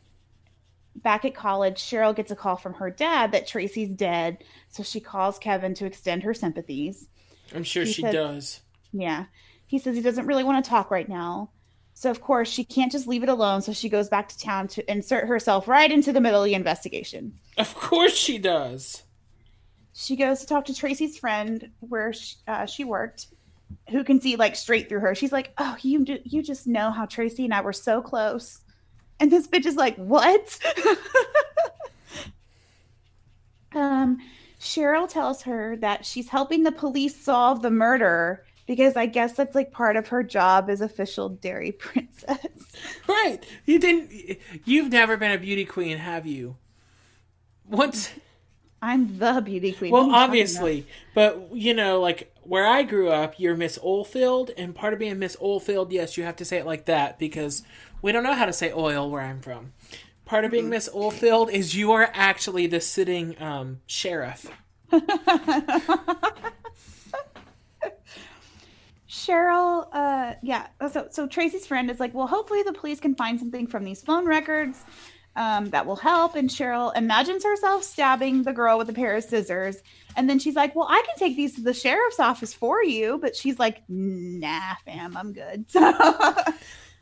C: back at college, Cheryl gets a call from her dad that Tracy's dead. So she calls Kevin to extend her sympathies.
B: I'm sure
C: He
B: she
C: said-
B: does.
C: Yeah. He says he doesn't really want to talk right now. So, of course, she can't just leave it alone. So she goes back to town to insert herself right into the middle of the investigation.
B: Of course she does.
C: She goes to talk to Tracy's friend where she, uh, she worked, who can see like straight through her. She's like, "Oh, you do, you just know how Tracy and I were so close," and this bitch is like, "What?" <laughs> um, Cheryl tells her that she's helping the police solve the murder because I guess that's like part of her job as official dairy <laughs> princess.
B: Right. You didn't you've never been a beauty queen, have you? Once
C: I'm the beauty queen.
B: Well, obviously, but you know, like where I grew up, you're Miss Oilfield, and part of being Miss Oilfield, yes, you have to say it like that because we don't know how to say oil where I'm from. Part of being Miss Oilfield is you are actually the sitting um, sheriff. <laughs>
C: Cheryl, uh, yeah. So, so Tracy's friend is like, well, hopefully the police can find something from these phone records um, that will help. And Cheryl imagines herself stabbing the girl with a pair of scissors. And then she's like, well, I can take these to the sheriff's office for you. But she's like, nah, fam, I'm good. <laughs>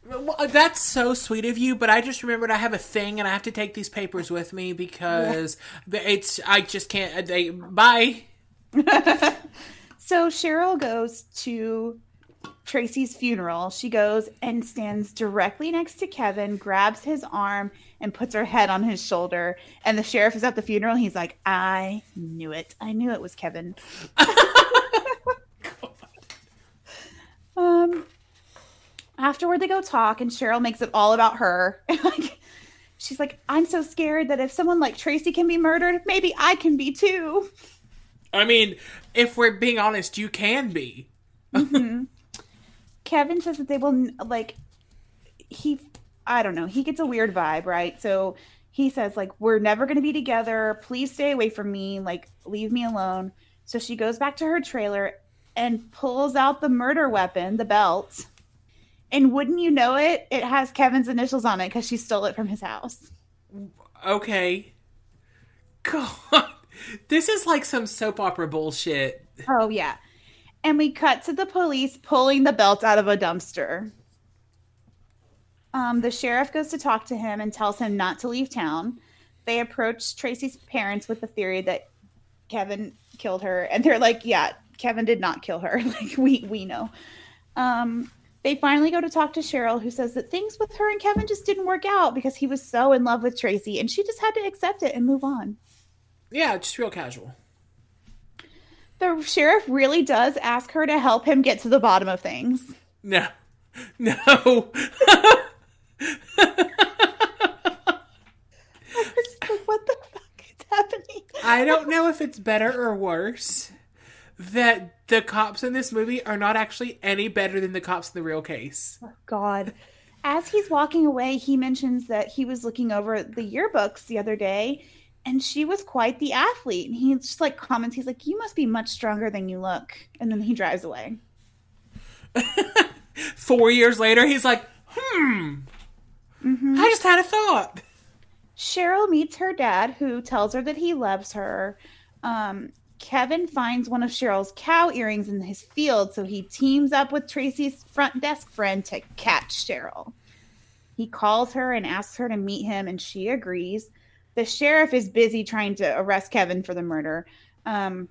B: Well, that's so sweet of you, but I just remembered I have a thing and I have to take these papers with me because it's I just can't. They bye. <laughs>
C: So Cheryl goes to Tracy's funeral. She goes and stands directly next to Kevin, grabs his arm, and puts her head on his shoulder. And the sheriff is at the funeral. He's like, I knew it. I knew it was Kevin. <laughs> um, afterward, they go talk, and Cheryl makes it all about her. <laughs> like, she's like, I'm so scared that if someone like Tracy can be murdered, maybe I can be too.
B: I mean, if we're being honest, you can be.
C: Kevin says that they will like he I don't know, he gets a weird vibe, right? So he says like we're never going to be together. Please stay away from me, like leave me alone. So she goes back to her trailer and pulls out the murder weapon, the belt. And wouldn't you know it, it has Kevin's initials on it cuz she stole it from his house.
B: Okay. God, <laughs> this is like some soap opera bullshit.
C: Oh yeah. And we cut to the police pulling the belt out of a dumpster. Um, the sheriff goes to talk to him and tells him not to leave town. They approach Tracy's parents with the theory that Kevin killed her, and they're like, "Yeah, Kevin did not kill her. <laughs> Like we we know." Um, they finally go to talk to Cheryl, who says that things with her and Kevin just didn't work out because he was so in love with Tracy, and she just had to accept it and move on.
B: Yeah, just real casual.
C: The sheriff really does ask her to help him get to the bottom of things.
B: No. No. <laughs>
C: Like, what the fuck is happening?
B: I don't know if it's better or worse that the cops in this movie are not actually any better than the cops in the real case.
C: Oh, God. As he's walking away, he mentions that he was looking over the yearbooks the other day and she was quite the athlete. And he just like comments, he's like, You must be much stronger than you look. And then he drives away. <laughs>
B: Four years later, he's like, hmm, I just had a thought.
C: Cheryl meets her dad, who tells her that he loves her. Um, Kevin finds one of Cheryl's cow earrings in his field, so he teams up with Tracy's front desk friend to catch Cheryl. He calls her and asks her to meet him, and she agrees. The sheriff is busy trying to arrest Kevin for the murder. Um,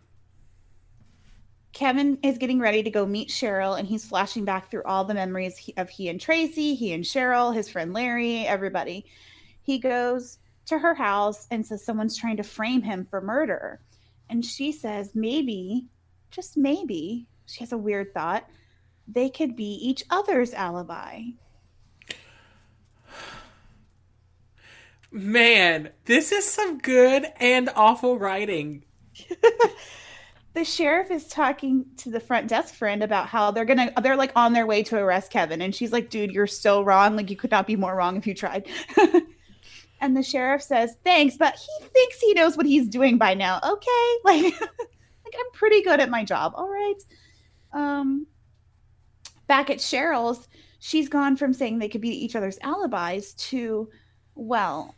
C: Kevin is getting ready to go meet Cheryl, and he's flashing back through all the memories he- of he and Tracy, he and Cheryl, his friend Larry, everybody. He goes to her house and says someone's trying to frame him for murder. And she says, maybe, just maybe, she has a weird thought, they could be each other's alibi.
B: Man, this is some good and awful writing. <laughs>
C: The sheriff is talking to the front desk friend about how they're gonna they're like on their way to arrest Kevin, and she's like, "Dude, you're so wrong. Like you could not be more wrong if you tried." <laughs> and the sheriff says, "Thanks, but he thinks he knows what he's doing by now." Okay, <laughs> like, like I'm pretty good at my job. All right. Um, back at Cheryl's, she's gone from saying they could be each other's alibis to, well,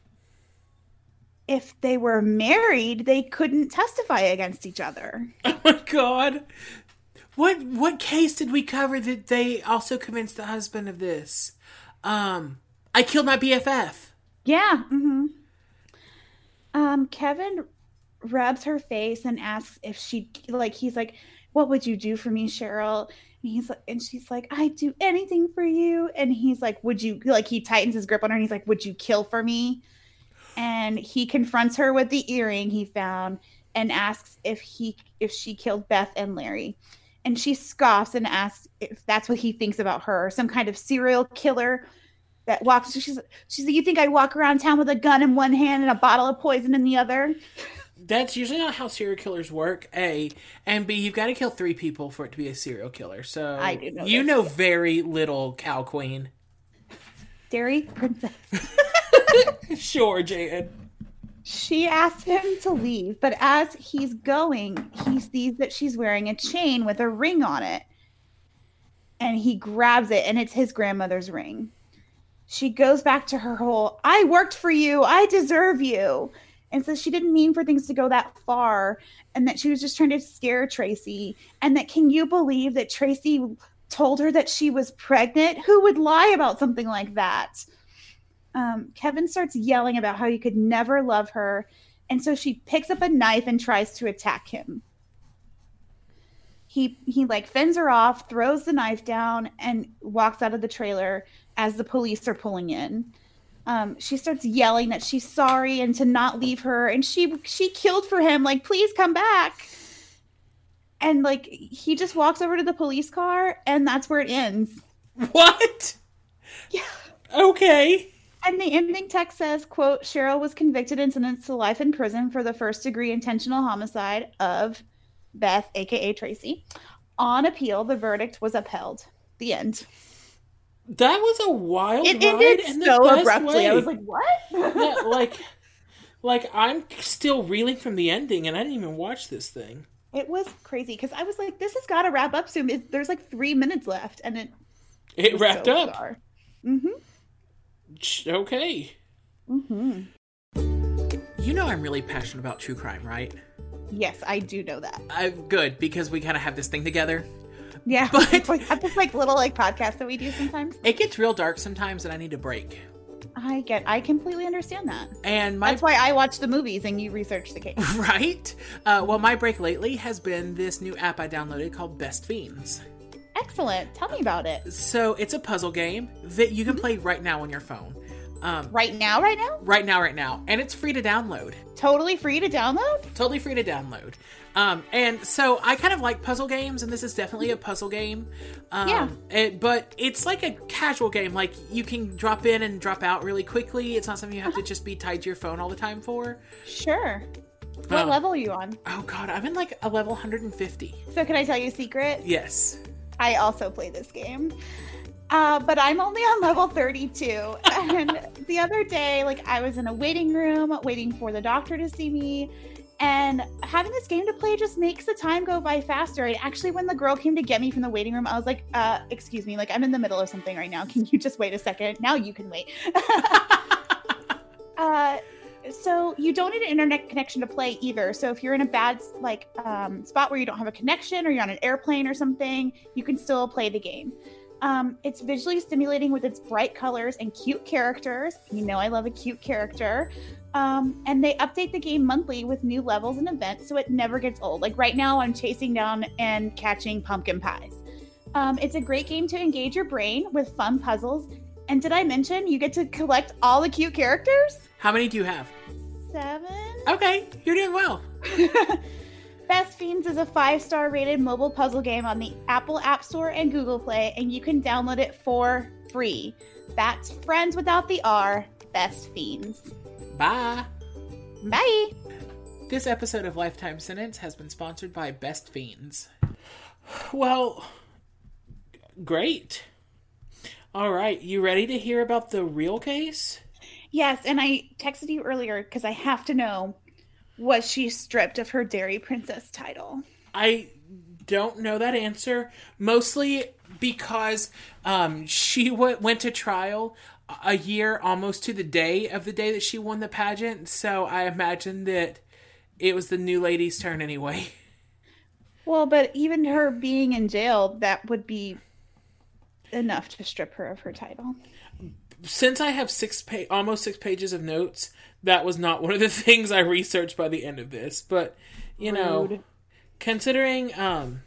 C: if they were married, they couldn't testify against each other. <laughs>
B: Oh my god. What what case did we cover that they also convinced the husband of this? Um I killed my BFF.
C: Yeah. hmm Um, Kevin rubs her face and asks if she like he's like, What would you do for me, Cheryl? And he's like and she's like, I'd do anything for you. And he's like, Would you like he tightens his grip on her and he's like, Would you kill for me? And he confronts her with the earring he found and asks if he if she killed Beth and Larry. And she scoffs and asks if that's what he thinks about her, some kind of serial killer that walks. She's she's like, you think I'd walk around town with a gun in one hand and a bottle of poison in the other?
B: That's usually not how serial killers work. A and B, you've got to kill three people for it to be a serial killer. So
C: I do know
B: you
C: this.
B: know very little, Cow Queen.
C: Dairy princess. <laughs>
B: Sure, Jaden.
C: She asks him to leave, but as he's going, he sees that she's wearing a chain with a ring on it. And he grabs it, and it's his grandmother's ring. She goes back to her whole, I worked for you, I deserve you. And so she didn't mean for things to go that far, and that she was just trying to scare Tracy. And that can you believe that Tracy told her that she was pregnant? Who would lie about something like that? um, Kevin starts yelling about how he could never love her. And so she picks up a knife and tries to attack him. He he like fends her off, throws the knife down, and walks out of the trailer as the police are pulling in. Um, she starts yelling that she's sorry and to not leave her, and she she killed for him. Like, please come back. And like he just walks over to the police car, and that's where it ends.
B: What? <laughs>
C: Yeah.
B: Okay.
C: And the ending text says, quote, Cheryl was convicted and sentenced to life in prison for the first degree intentional homicide of Beth, aka Tracy. On appeal, the verdict was upheld. The end.
B: That was a wild
C: It
B: ride
C: ended
B: in
C: so abruptly. I was like, what?
B: Yeah, <laughs> like, like I'm still reeling from the ending, and I didn't even watch this thing.
C: It was crazy because I was like, this has got to wrap up soon. It, there's like three minutes left, and it
B: It wrapped
C: so
B: up.
C: Mm-hmm.
B: Okay.
C: Mm-hmm.
B: You know I'm really passionate about true crime, right?
C: Yes, I do know that.
B: I'm good because we kind of have this thing together.
C: Yeah, <laughs>
B: But-
C: we have this like little like podcast that we do sometimes.
B: It gets real dark sometimes, and I need a break.
C: I get, I completely understand that.
B: And my
C: That's why I watch the movies and you research the case. <laughs>
B: right. Uh, well, my break lately has been this new app I downloaded called Best Fiends.
C: Excellent. Tell me about it.
B: So it's a puzzle game that you can play right now on your phone. Um,
C: Right now, right now?
B: right now, right now, and it's free to download.
C: Totally free to download?
B: Totally free to download. Um, and so I kind of like puzzle games, and this is definitely a puzzle game. Um,
C: Yeah.
B: It, but it's like a casual game. Like you can drop in and drop out really quickly. It's not something you have to just be tied to your phone all the time for.
C: Sure. What
B: Um,
C: level are you on?
B: Oh God, I'm in like a level 150.
C: So, can I tell you a secret?
B: Yes.
C: I also play this game. Uh, but I'm only on level 32. <laughs> And the other day, like, I was in a waiting room waiting for the doctor to see me. And having this game to play just makes the time go by faster. And actually, when the girl came to get me from the waiting room, I was like, uh, excuse me, like, I'm in the middle of something right now. Can you just wait a second? Now you can wait. <laughs> uh, so you don't need an internet connection to play either. So if you're in a bad like um, spot where you don't have a connection or you're on an airplane or something, you can still play the game. Um, it's visually stimulating with its bright colors and cute characters. You know I love a cute character. Um, and they update the game monthly with new levels and events, so it never gets old. Like right now, I'm chasing down and catching pumpkin pies. Um, it's a great game to engage your brain with fun puzzles. And did I mention you get to collect all the cute characters?
B: How many do you have?
C: Seven.
B: Okay, you're doing well. <laughs>
C: Best Fiends is a five star rated mobile puzzle game on the Apple App Store and Google Play, and you can download it for free. That's friends without the R, Best Fiends.
B: Bye.
C: Bye.
B: This episode of Lifetime Sentence has been sponsored by Best Fiends. Well, great. All right, you ready to hear about the real case?
C: Yes, and I texted you earlier because I have to know was she stripped of her Dairy Princess title?
B: I don't know that answer. Mostly because um, she w- went to trial a year almost to the day of the day that she won the pageant. So I imagine that it was the new lady's turn anyway. <laughs>
C: Well, but even her being in jail, that would be enough to strip her of her title.
B: Since I have six pa- almost six pages of notes, that was not one of the <laughs> things I researched by the end of this. But you know, considering um,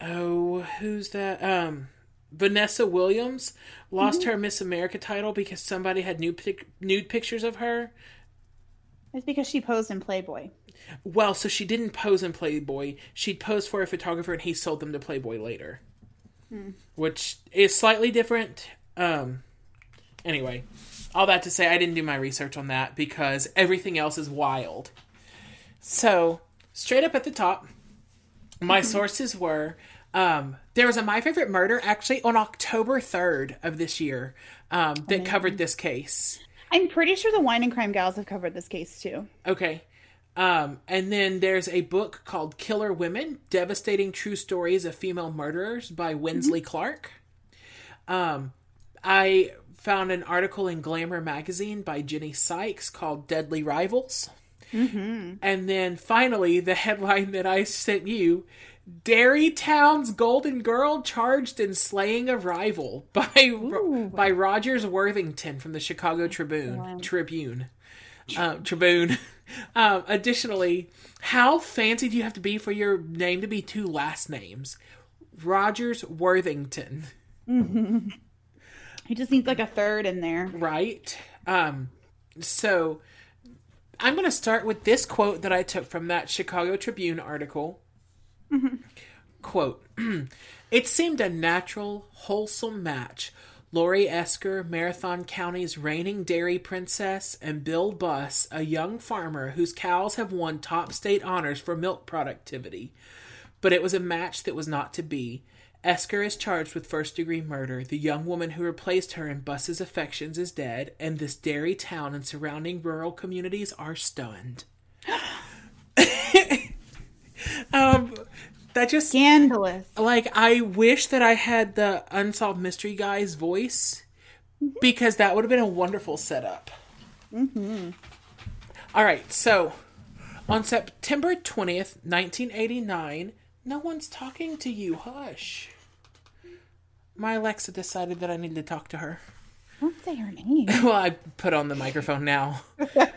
B: oh, who's that? Um, Vanessa Williams lost her Miss America title because somebody had nude pic- nude pictures of her.
C: It's because she posed in Playboy.
B: Well, so she didn't pose in Playboy. She'd posed for a photographer, and he sold them to Playboy later, which is slightly different. Um, anyway, all that to say, I didn't do my research on that because everything else is wild. So, straight up at the top, my sources were um, there was a My Favorite Murder actually on October 3rd of this year um, that covered this case.
C: I'm pretty sure the Wine and Crime Gals have covered this case too.
B: Okay. Um, and then there's a book called Killer Women Devastating True Stories of Female Murderers by Wensley Clark. Um, I found an article in Glamour magazine by Jenny Sykes called Deadly Rivals. And then finally, the <laughs> headline that I sent you Dairy Town's Golden Girl charged in slaying a rival by by Rogers Worthington from the Chicago Tribune. Tribune. Uh, Tribune. <laughs> Um, additionally, how fancy do you have to be for your name to be two last names? Rogers Worthington, <laughs>
C: He just needs like a third in there.
B: right? Um, so I'm going to start with this quote that I took from that Chicago Tribune article. Quote <clears throat> It seemed a natural, wholesome match. Lori Esker, Marathon County's reigning dairy princess, and Bill Buss, a young farmer whose cows have won top state honors for milk productivity. But it was a match that was not to be. Esker is charged with first degree murder. The young woman who replaced her in Buss's affections is dead, and this dairy town and surrounding rural communities are stunned. <laughs> um, that just
C: Scandalous.
B: like I wish that I had the unsolved mystery guy's voice because that would have been a wonderful setup. Mm-hmm. All right, so on September twentieth, nineteen eighty nine, no one's talking to you. Hush. My Alexa decided that I needed to talk to her.
C: Don't say her name. <laughs>
B: Well, I put on the microphone now.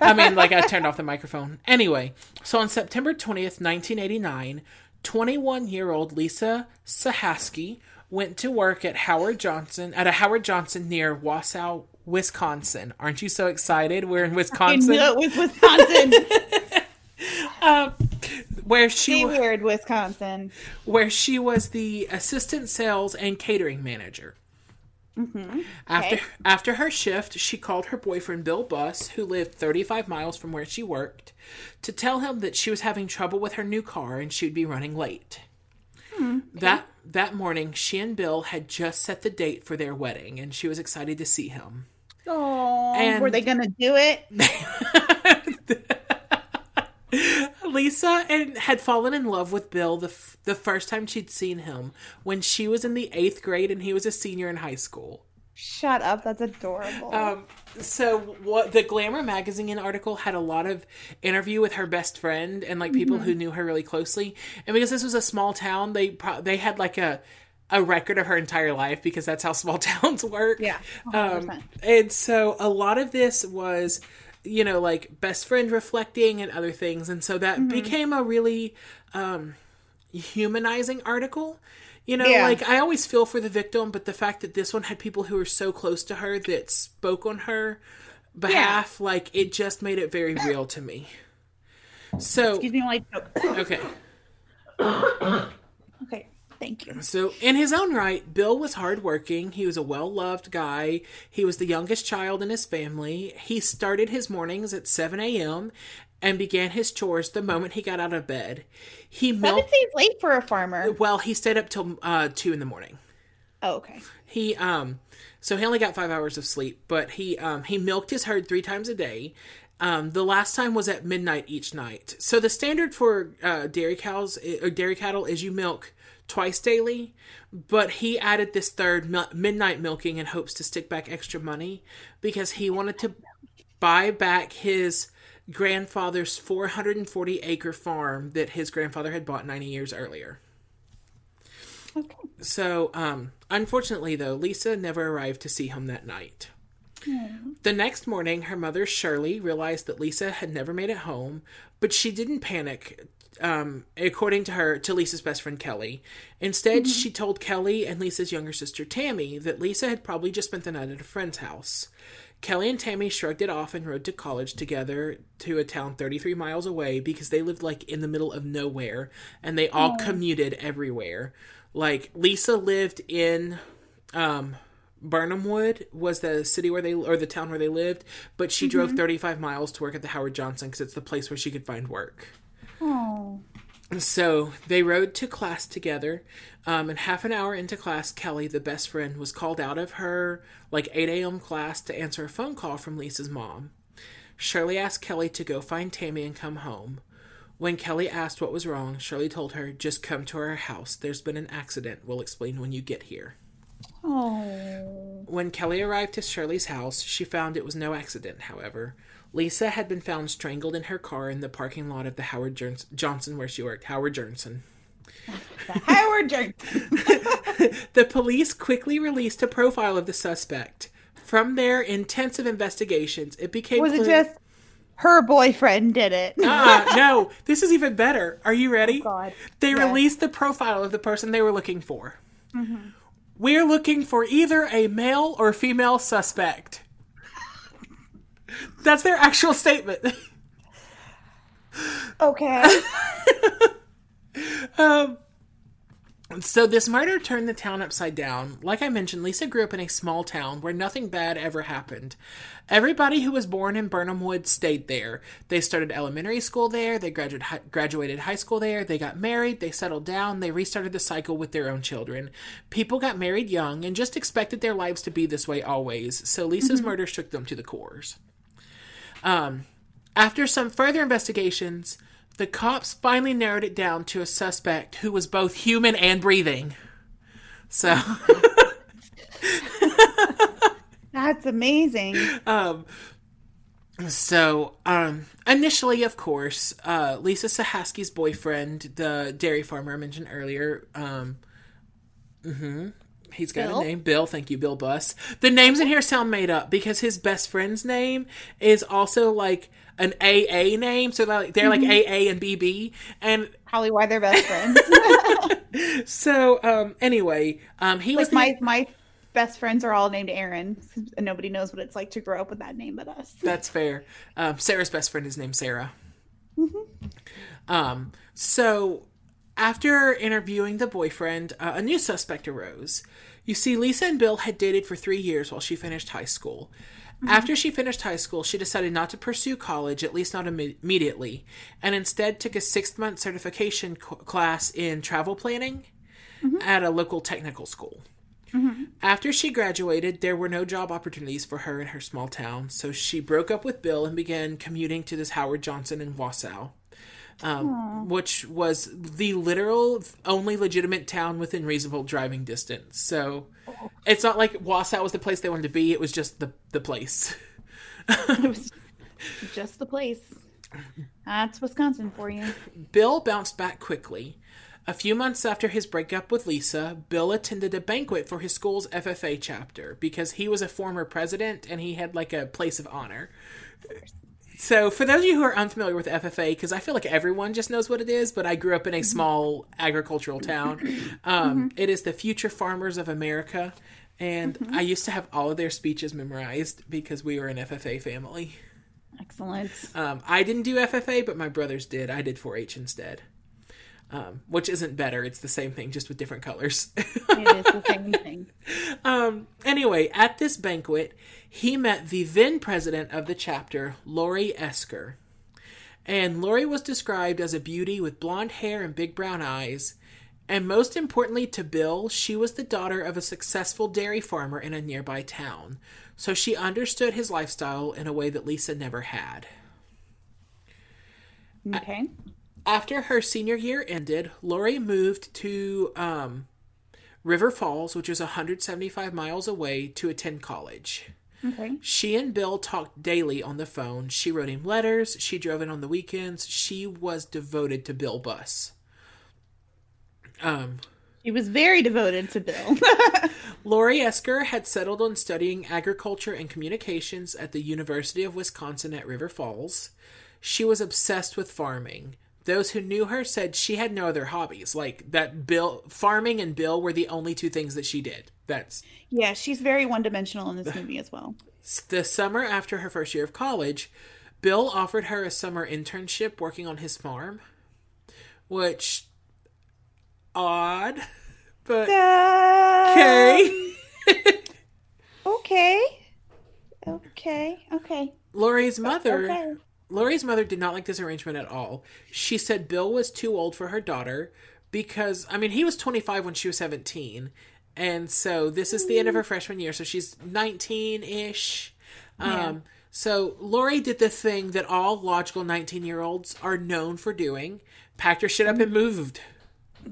B: I mean, like I turned off the microphone. Anyway, so on September 20th, 1989, 21 year old Lisa Cihaski went to work at Howard Johnson, at a Howard Johnson near Wausau, Wisconsin. Aren't you so excited? We're in
C: I
B: Wisconsin,
C: knew it was Wisconsin. <laughs>
B: Um, where she
C: weird, Wisconsin.
B: where she was the assistant sales and catering manager. Mm-hmm. After
C: Okay.
B: after her shift, she called her boyfriend Bill Buss, who lived 35 miles from where she worked, to tell him that she was having trouble with her new car and she'd be running late. Hmm, that that morning, she and Bill had just set the date for their wedding, and she was excited to see him.
C: Oh, were they gonna do it? <laughs>
B: Lisa and had fallen in love with Bill the f- the first time she'd seen him when she was in the eighth grade and he was a senior in high school.
C: Shut up. That's adorable.
B: Um, so what the Glamour magazine article had a lot of interview with her best friend and like people who knew her really closely. And because this was a small town, they pro- they had like a a record of her entire life because that's how small <laughs> towns work.
C: Yeah,
B: Um,
C: 100%.
B: and so a lot of this was you know like best friend reflecting and other things. And so that became a really um humanizing article. You know
C: Yeah.
B: like i always feel for the victim but the fact that this one had people who were so close to her that spoke on her behalf like it just made it very real to me. So
C: Excuse me choke.
B: okay. <coughs>
C: Okay, thank you.
B: So, in his own right, Bill was hardworking. He was a well loved guy. He was the youngest child in his family. He started his mornings at 7 a.m. and began his chores the moment he got out of bed. He
C: Seven
B: milked.
C: days late for a farmer.
B: Well, he stayed up till uh, 2 in the morning.
C: Oh, okay.
B: He um so he only got five hours of sleep, but he um he milked his herd three times a day, Um, the last time was at midnight each night. So the standard for uh, dairy cows or dairy cattle is you milk twice daily, but he added this third midnight milking in hopes to stick back extra money because he wanted to buy back his grandfather's 440 acre farm that his grandfather had bought 90 years earlier.
C: Okay.
B: So, um, unfortunately, though, Lisa never arrived to see him that night. The next morning, her mother, Shirley, realized that Lisa had never made it home, but she didn't panic, um, according to her, to Lisa's best friend, Kelly. Instead, she told Kelly and Lisa's younger sister, Tammy, that Lisa had probably just spent the night at a friend's house. Kelly and Tammy shrugged it off and rode to college together to a town 33 miles away because they lived like in the middle of nowhere and they all commuted everywhere. Like Lisa lived in um Birnamwood was the city where they or the town where they lived, but she drove 35 miles to work at the Howard Johnson cuz it's the place where she could find work.
C: Oh.
B: So they rode to class together. Um, and half an hour into class, Kelly, the best friend, was called out of her like 8 a.m. class to answer a phone call from Lisa's mom. Shirley asked Kelly to go find Tammy and come home. When Kelly asked what was wrong, Shirley told her, Just come to our house. There's been an accident. We'll explain when you get here.
C: Oh.
B: When Kelly arrived to Shirley's house, she found it was no accident, however. Lisa had been found strangled in her car in the parking lot of the Howard Johnson where she worked. Howard Johnson.
C: The Howard Johnson. <laughs>
B: The police quickly released a profile of the suspect. From their intensive investigations, it became
C: Was it just her boyfriend did it?
B: Ah, no, this is even better. Are you ready?
C: Oh, God.
B: They
C: Yes.
B: released the profile of the person they were looking for. We're looking for either a male or female suspect. That's their actual statement.
C: Okay. <laughs>
B: um, So this murder turned the town upside down. Like I mentioned, Lisa grew up in a small town where nothing bad ever happened. Everybody who was born in Birnamwood stayed there. They started elementary school there, they graduated graduated high school there, they got married, they settled down, they restarted the cycle with their own children. People got married young and just expected their lives to be this way always. So Lisa's murder shook them to the cores. Um, after some further investigations, the cops finally narrowed it down to a suspect who was both human and breathing. So,
C: That's amazing. <laughs>
B: so um, initially, of course, uh, Lisa Cihaski's boyfriend, the dairy farmer I mentioned earlier, um, mhm, he's got
C: Bill?
B: a name, Bill. Thank you, Bill Buss. The names in here sound made up because his best friend's name is also like an AA name, so they're like, they're like AA and BB, and
C: Probably why they're best friends. <laughs> <laughs>
B: So, um, anyway, um, he was
C: like
B: the-
C: my my best friends are all named Erin, and nobody knows what it's like to grow up with that name but us.
B: That's fair. Um, Sarah's best friend is named Sarah. Um, so, after interviewing the boyfriend, uh, a new suspect arose. You see, Lisa and Bill had dated for three years while she finished high school. Mm-hmm. After she finished high school, she decided not to pursue college, at least not imme- immediately, and instead took a six month certification co- class in travel planning mm-hmm. at a local technical school. Mm-hmm. After she graduated, there were no job opportunities for her in her small town, so she broke up with Bill and began commuting to this Howard Johnson in Wausau, um, which was the literal only legitimate town within reasonable driving distance. So it's not like Wausau was the place they wanted to be; it was just the the place. <laughs>
C: It was <laughs> just the place. That's Wisconsin for you.
B: Bill bounced back quickly. A few months after his breakup with Lisa, Bill attended a banquet for his school's FFA chapter because he was a former president and he had like a place of honor. So, for those of you who are unfamiliar with FFA, because I feel like everyone just knows what it is, but I grew up in a small agricultural town, um, it is the Future Farmers of America. And I used to have all of their speeches memorized because we were an FFA family.
C: Excellent.
B: Um, I didn't do FFA, but my brothers did. I did 4-H instead, um, which isn't better. It's the same thing, just with different colors.
C: It is the same thing. <laughs>
B: um, anyway, at this banquet, he met the then president of the chapter, Lori Esker. And Lori was described as a beauty with blonde hair and big brown eyes. And most importantly to Bill, she was the daughter of a successful dairy farmer in a nearby town. So she understood his lifestyle in a way that Lisa never had.
C: Okay.
B: After her senior year ended, Lori moved to um, River Falls, which is 175 miles away, to attend college.
C: Okay.
B: She and Bill talked daily on the phone. She wrote him letters. She drove in on the weekends. She was devoted to Bill Buss. Um,
C: She was very devoted to Bill. <laughs>
B: Lori Esker had settled on studying agriculture and communications at the University of Wisconsin at River Falls. She was obsessed with farming. Those who knew her said she had no other hobbies. Like that Bill farming and Bill were the only two things that she did. That's
C: yeah, she's very one dimensional in this movie as well.
B: the summer after her first year of college, Bill offered her a summer internship working on his farm, which odd, but okay. <laughs>
C: Okay. Okay. Okay.
B: Lori's mother
C: Okay.
B: Lori's mother did not like this arrangement at all. She said Bill was too old for her daughter because I mean he was 25 when she was 17. And so this is the end of her freshman year, so she's 19-ish. Um so Lori did the thing that all logical 19-year-olds are known for doing, packed her shit up and moved.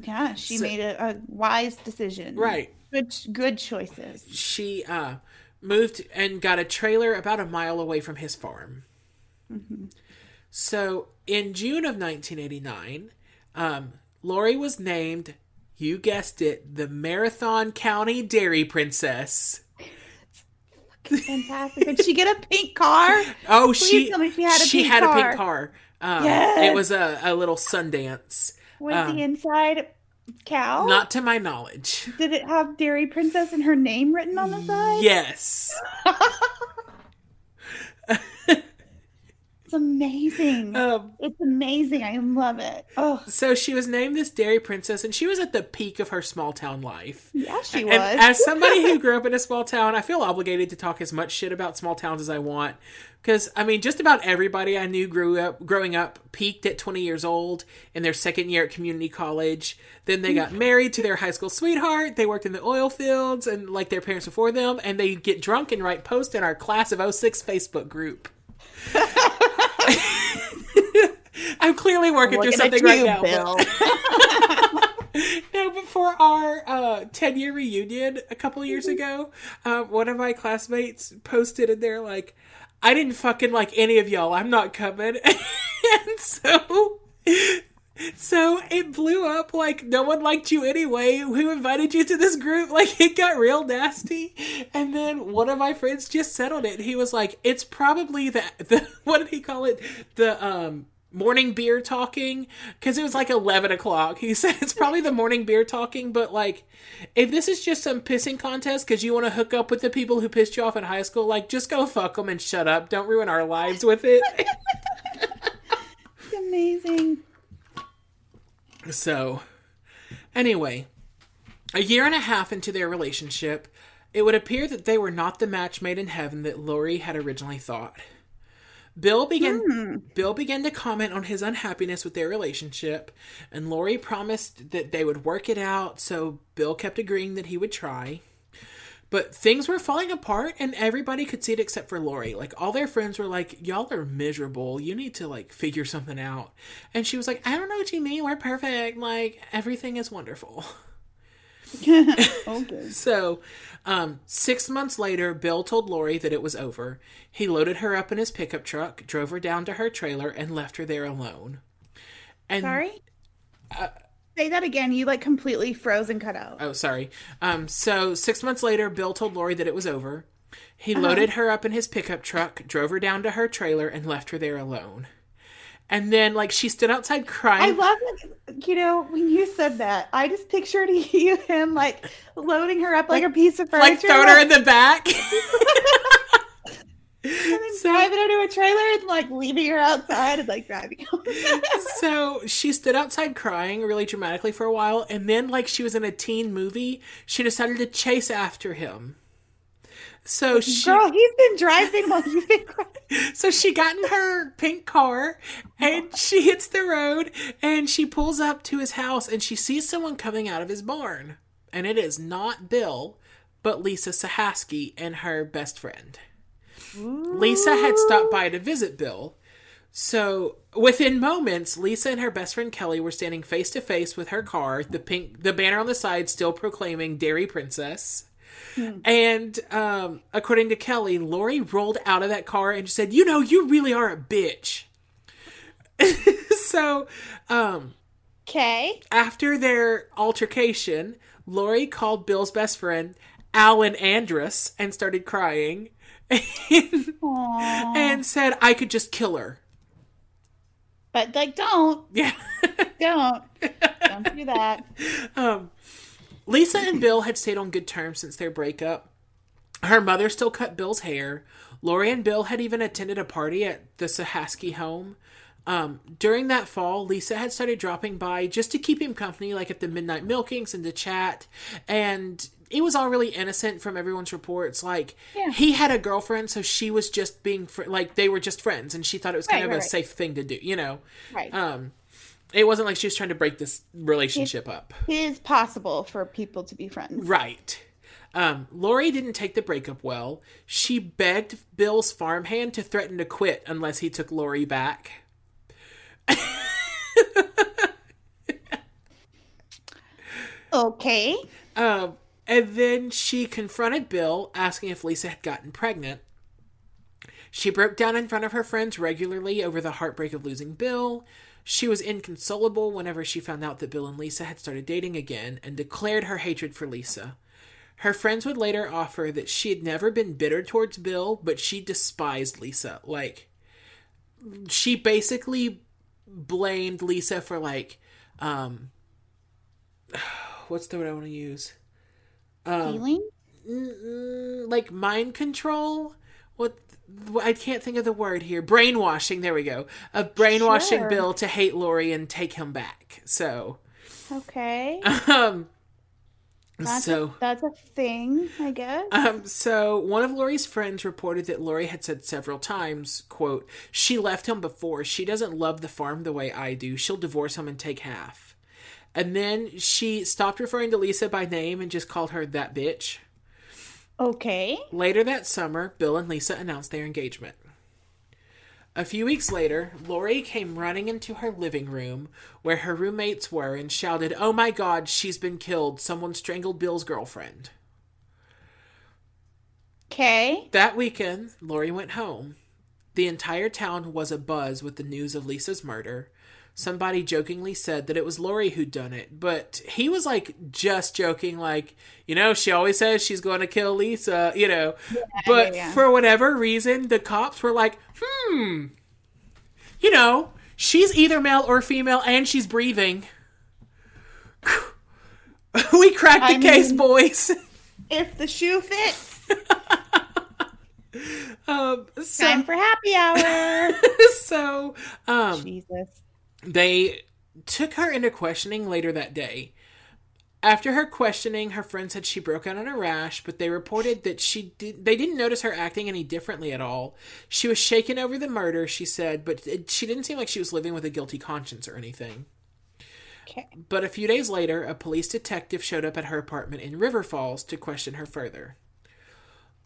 C: Yeah, she
B: So-
C: made a, a wise decision.
B: Right.
C: Good good choices.
B: She uh moved and got a trailer about a mile away from his farm. So in June of 1989, um, Lori was named, you guessed it, the Marathon County Dairy Princess.
C: Fantastic. Did she get a pink car? <laughs>
B: Oh,
C: Please
B: she
C: she had a pink
B: had a
C: car.
B: pink car. Um,
C: Yes.
B: It was a, a little Sundance.
C: Was
B: Um,
C: the inside cow?
B: Not to my knowledge.
C: Did it have Dairy Princess and her name written on the side?
B: Yes. <laughs>
C: Amazing.
B: Um,
C: it's amazing. I love it. Oh,
B: so she was named this Dairy Princess, and she was at the peak of her small town life.
C: yeah, she
B: And
C: was.
B: as somebody who <laughs> grew up in a small town, I feel obligated to talk as much shit about small towns as I want. Because I mean, just about everybody I knew grew up growing up peaked at 20 years old in their second year at community college. Then they got married to their high school sweetheart. They worked in the oil fields and like their parents before them, and they get drunk and write posts in our class of 06 Facebook group. <laughs> <laughs> I'm clearly working through
C: Looking at
B: something right
C: you,
B: now. but-
C: Bill. <laughs>
B: no, but for our uh, 10 year reunion a couple years ago, uh, one of my classmates posted in there, like, I didn't fucking like any of y'all. I'm not coming. <laughs> and so. So it blew up like no one liked you anyway. Who invited you to this group? <laughs> Like it got real nasty. And then one of my friends just settled it. He was like, "It's probably the the <laughs> what did he call it? The um morning beer talking because it was like 11 o'clock he <laughs> said it's probably the morning beer talking but like if this is just some pissing contest because you want to hook up with the people who pissed you off in high school like just go fuck them and shut up don't ruin our lives with it
C: amazing.
B: So anyway a year and a half into their relationship it would appear that they were not the match made in heaven that Lori had originally thought Bill began hmm. Bill began to comment on his unhappiness with their relationship, and Lori promised that they would work it out, so Bill kept agreeing that he would try. But things were falling apart and everybody could see it except for Lori. Like all their friends were like, Y'all are miserable. You need to like figure something out. And she was like, I don't know what you mean. We're perfect. Like everything is wonderful. <laughs>
C: Okay. <laughs>
B: So, um, six months later, Bill told Lori that it was over. He loaded her up in his pickup truck, drove her down to her trailer, and left her there alone. And
C: Sorry?
B: Uh,
C: Say that again. You like completely froze and cut out.
B: oh, sorry. Um, so six months later, Bill told Lori that it was over. He loaded her up in his pickup truck, drove her down to her trailer, and left her there alone. And then, like, she stood outside crying.
C: I love it. You know, when you said that, I just pictured <laughs> you him like loading her up like, a piece of furniture,
B: like, throwing her in the back. <laughs> <laughs>
C: and then driving her to a trailer and like leaving her outside and like driving. <laughs>
B: so she stood outside crying really dramatically for a while, and then, like she was in a teen movie, she decided to chase after him. So she,
C: Girl, he's been driving while you've been crying. <laughs>
B: so she got in her pink car, and she hits the road, and she pulls up to his house, and she sees someone coming out of his barn, and it is not Bill, but Lisa Cihaski and her best friend. Lisa had stopped by to visit Bill. So within moments, Lisa and her best friend Kelly were standing face to face with her car, the pink the banner on the side still proclaiming Dairy Princess. And um, according to Kelly, Lori rolled out of that car and said, "You know, you really are a bitch." <laughs> so, um,
C: Okay.
B: after their altercation, Lori called Bill's best friend, Alan Andrus, and started crying and said, I could just kill her.
C: But like, don't,
B: Yeah. <laughs>
C: don't, don't do that.
B: um, Lisa and Bill had stayed on good terms since their breakup. Her mother still cut Bill's hair. Lori and Bill had even attended a party at the Cihaski home. Um, during that fall, Lisa had started dropping by just to keep him company, like at the midnight milkings and to chat. And it was all really innocent from everyone's reports. Like
C: Yeah.
B: he had a girlfriend, so she was just being fr- like they were just friends, and she thought it was kind
C: Right,
B: of
C: right,
B: a
C: right.
B: safe thing to do, you know.
C: Right.
B: Um, it wasn't like she was trying to break this relationship up.
C: it is possible for people to be friends.
B: Right. Um, Lori didn't take the breakup well. She begged Bill's farmhand to threaten to quit unless he took Lori back. <laughs>
C: Okay.
B: Um, and then she confronted Bill, asking if Lisa had gotten pregnant. She broke down in front of her friends regularly over the heartbreak of losing Bill. She was inconsolable whenever she found out that Bill and Lisa had started dating again and declared her hatred for Lisa. Her friends would later offer that she had never been bitter towards Bill, but she despised Lisa. Like, she basically blamed Lisa for, like, um, <sighs> what's the word I want to use? Um,
C: Healing?
B: mm, like mind control what I can't think of the word here. Brainwashing. There we go. Of brainwashing
C: Sure.
B: Bill to hate Lori and take him back. So,
C: Okay. <laughs>
B: um,
C: That's,
B: so
C: a, that's a thing, I guess.
B: um, so one of Lori's friends reported that Lori had said several times, quote, she left him before. She doesn't love the farm the way I do. She'll divorce him and take half. And then she stopped referring to Lisa by name and just called her that bitch.
C: okay.
B: Later that summer, Bill and Lisa announced their engagement. A few weeks later, Lori came running into her living room where her roommates were and shouted, Oh my god, she's been killed. Someone strangled Bill's girlfriend.
C: Okay.
B: That weekend, Lori went home. The entire town was abuzz with the news of Lisa's murder. Somebody jokingly said that it was Lori who'd done it, but he was like just joking, like, you know, she always says she's going to kill Lisa, you know. but
C: yeah, yeah.
B: for whatever reason, the cops were like, hmm, you know, she's either male or female and she's breathing. <laughs> we cracked the
C: I
B: case,
C: mean-
B: boys. <laughs>
C: If the shoe fits, <laughs>
B: um, so,
C: time for happy hour.
B: so um,
C: Jesus.
B: They took her into questioning later that day. After her questioning, her friend said she broke out in a rash, but they reported that she did, they didn't notice her acting any differently at all. She was shaken over the murder, she said, but it, she didn't seem like she was living with a guilty conscience or anything.
C: Okay.
B: But a few days later, a police detective showed up at her apartment in River Falls to question her further.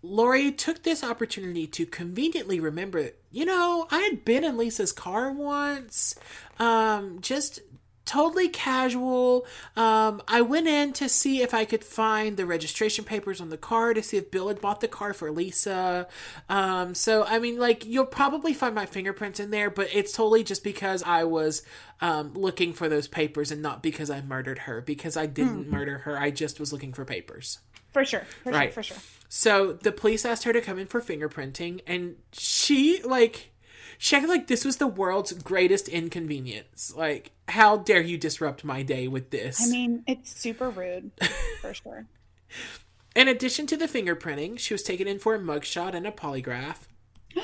B: Lori took this opportunity to conveniently remember, you know, I had been in Lisa's car once. Um, just totally casual. Um, I went in to see if I could find the registration papers on the car to see if Bill had bought the car for Lisa. Um, so I mean, like you'll probably find my fingerprints in there, but it's totally just because I was um, looking for those papers and not because I murdered her. Because I didn't murder her, I just was looking for papers.
C: For sure. For
B: Right.
C: sure. For sure.
B: So the police asked her to come in for fingerprinting, and she like she acted like this was the world's greatest inconvenience. Like, how dare you disrupt my day with this?
C: I mean, it's super rude. For sure. <laughs>
B: in addition to the fingerprinting, she was taken in for a mugshot and a polygraph. <gasps>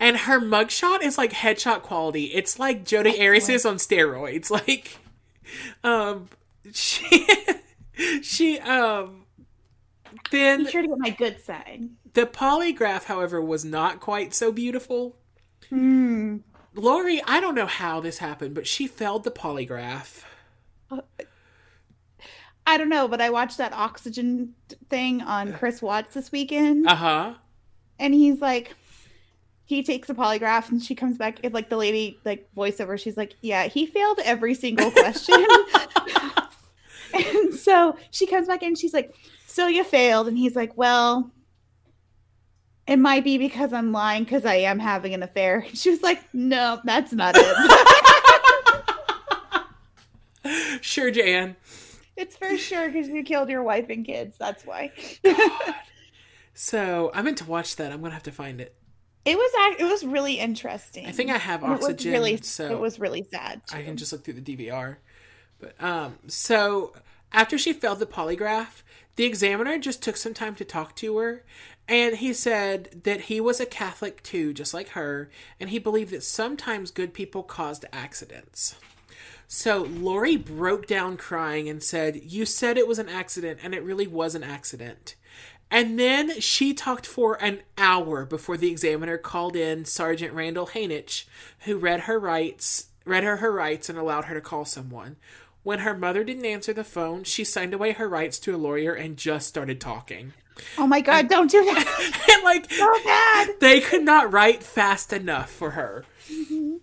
B: And her mugshot is like headshot quality. It's like Jodi Arias on steroids. <laughs> Like, um, <laughs> she, she, um, then
C: Be sure to get my good side.
B: The polygraph, however, was not quite so beautiful.
C: Hmm.
B: Lori, I don't know how this happened, but she failed the polygraph.
C: I don't know, but I watched that oxygen thing on Chris Watts this weekend,
B: Uh huh.
C: and he's like, he takes a polygraph and she comes back like the lady like voiceover she's like yeah he failed every single question <laughs> <laughs> <laughs> and so she comes back and she's like so you failed and he's like well it might be because i'm lying because i am having an affair and <laughs> she was like no that's not it <laughs>
B: sure, Jan.
C: it's for sure because you killed your wife and kids that's why
B: So I meant to watch that. I'm gonna have to find it.
C: it was it was really interesting
B: I think I have
C: And it was
B: oxygen,
C: really
B: so
C: it was really sad
B: I can just look through the DVR. Um, so after she failed the polygraph, the examiner just took some time to talk to her, and he said that he was a Catholic too, just like her, and he believed that sometimes good people caused accidents. So Lori broke down crying and said, "You said it was an accident, and it really was an accident." And then she talked for an hour before the examiner called in Sergeant Randall Hainich, who read her rights, read her her rights, and allowed her to call someone. When her mother didn't answer the phone, she signed away her rights to a lawyer and just started talking.
C: oh my god don't do that <laughs>
B: and like
C: so bad
B: they could not write fast enough for her. Mm-hmm.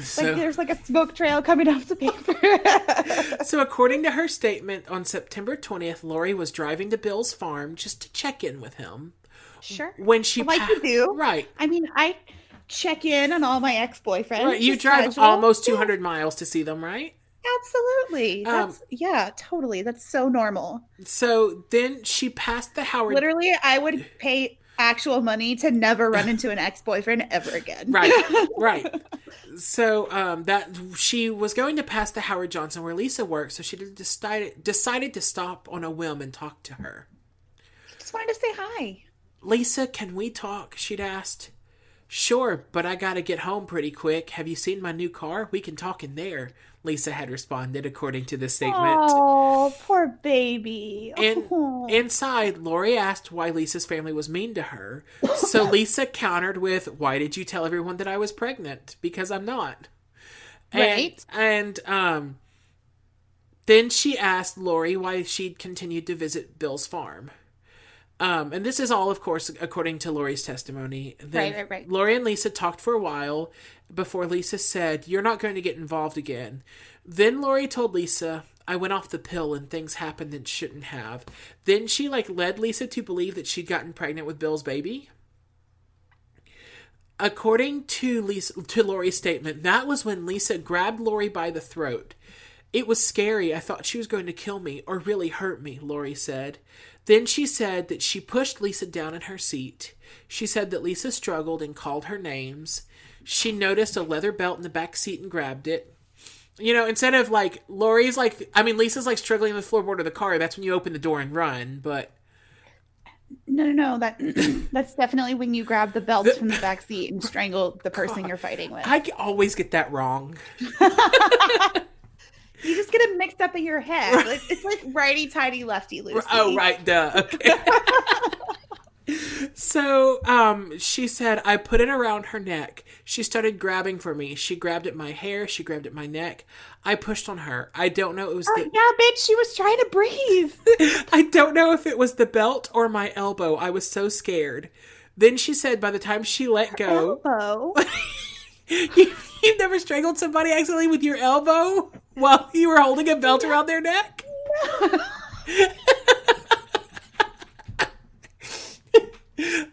B: So,
C: like there's like a smoke trail coming off the paper. <laughs>
B: so according to her statement on September 20th, Lori was driving to Bill's farm just to check in with him.
C: sure.
B: When she
C: Like
B: pa-
C: you do.
B: Right.
C: I mean, I check in on all my ex boyfriends.
B: Right, you drive almost 200 miles to see them, right?
C: Absolutely.
B: Um,
C: That's yeah, totally. That's so normal.
B: So then she passed the Howard.
C: Literally, I would <laughs> pay actual money to never run into an ex boyfriend ever again.
B: Right, <laughs> right. So um, that she was going to pass the Howard Johnson where Lisa worked, so she decided decided to stop on a whim and talk to her.
C: Just wanted to say hi.
B: Lisa, can we talk? She'd asked. Sure, but I gotta get home pretty quick. Have you seen my new car? We can talk in there. Lisa had responded, according to the statement.
C: Oh, poor baby. Oh. <laughs>
B: Inside, Lori asked why Lisa's family was mean to her. So <laughs> Lisa countered with, Why did you tell everyone that I was pregnant? Because I'm not. And-
C: Right.
B: And, um, then she asked Lori why she'd continued to visit Bill's farm. Um, and this is all, of course, according to Lori's testimony. Then
C: Right, right, right.
B: Lori and Lisa talked for a while before Lisa said, You're not going to get involved again. Then Lori told Lisa, I went off the pill and things happened that shouldn't have. Then she like led Lisa to believe that she'd gotten pregnant with Bill's baby. According to Lisa to Lori's statement, that was when Lisa grabbed Lori by the throat. It was scary. I thought she was going to kill me or really hurt me, Lori said. Then she said that she pushed Lisa down in her seat. She said that Lisa struggled and called her names. She noticed a leather belt in the back seat and grabbed it. You know, instead of like Lori's like, I mean, Lisa's like struggling on the floorboard of the car. That's when you open the door and run. But
C: No, no, no. That <clears throat> that's definitely when you grab the belts from the <laughs> back seat and strangle the person you're fighting with.
B: I always get that wrong. <laughs>
C: You just get it mixed up in your head. Like, it's like righty tighty, lefty loosey.
B: Oh, right, duh. Okay. <laughs> so, um, she said, I put it around her neck. She started grabbing for me. She grabbed at my hair. She grabbed at my neck. I pushed on her. I don't know. It was
C: Oh,
B: the,
C: yeah, bitch. She was trying to breathe. <laughs>
B: I don't know if it was the belt or my elbow. I was so scared. Then she said, by the time she let go,
C: Elbow. <laughs>
B: you, you've never strangled somebody accidentally with your elbow while you were holding a belt around their neck? <laughs>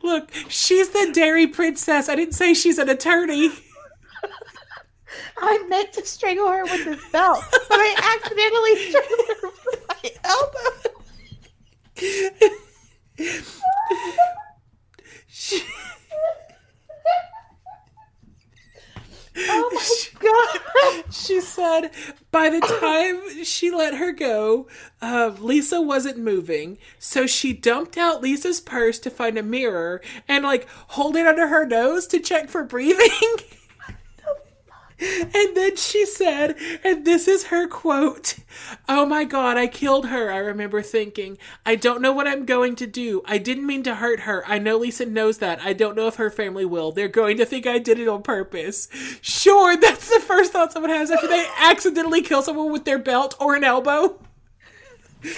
B: Look, she's the dairy princess. I didn't say she's an attorney.
C: I meant to strangle her with this belt, but I accidentally <laughs> strangled her with my elbow. <laughs>
B: She-
C: Oh my god. <laughs>
B: she said by the time she let her go, uh, Lisa wasn't moving. So she dumped out Lisa's purse to find a mirror and like hold it under her nose to check for breathing. <laughs> And then she said, and this is her quote Oh my God, I killed her. I remember thinking, I don't know what I'm going to do. I didn't mean to hurt her. I know Lisa knows that. I don't know if her family will. They're going to think I did it on purpose. Sure, <laughs> that's the first thought someone has after they accidentally kill someone with their belt or an elbow. <laughs>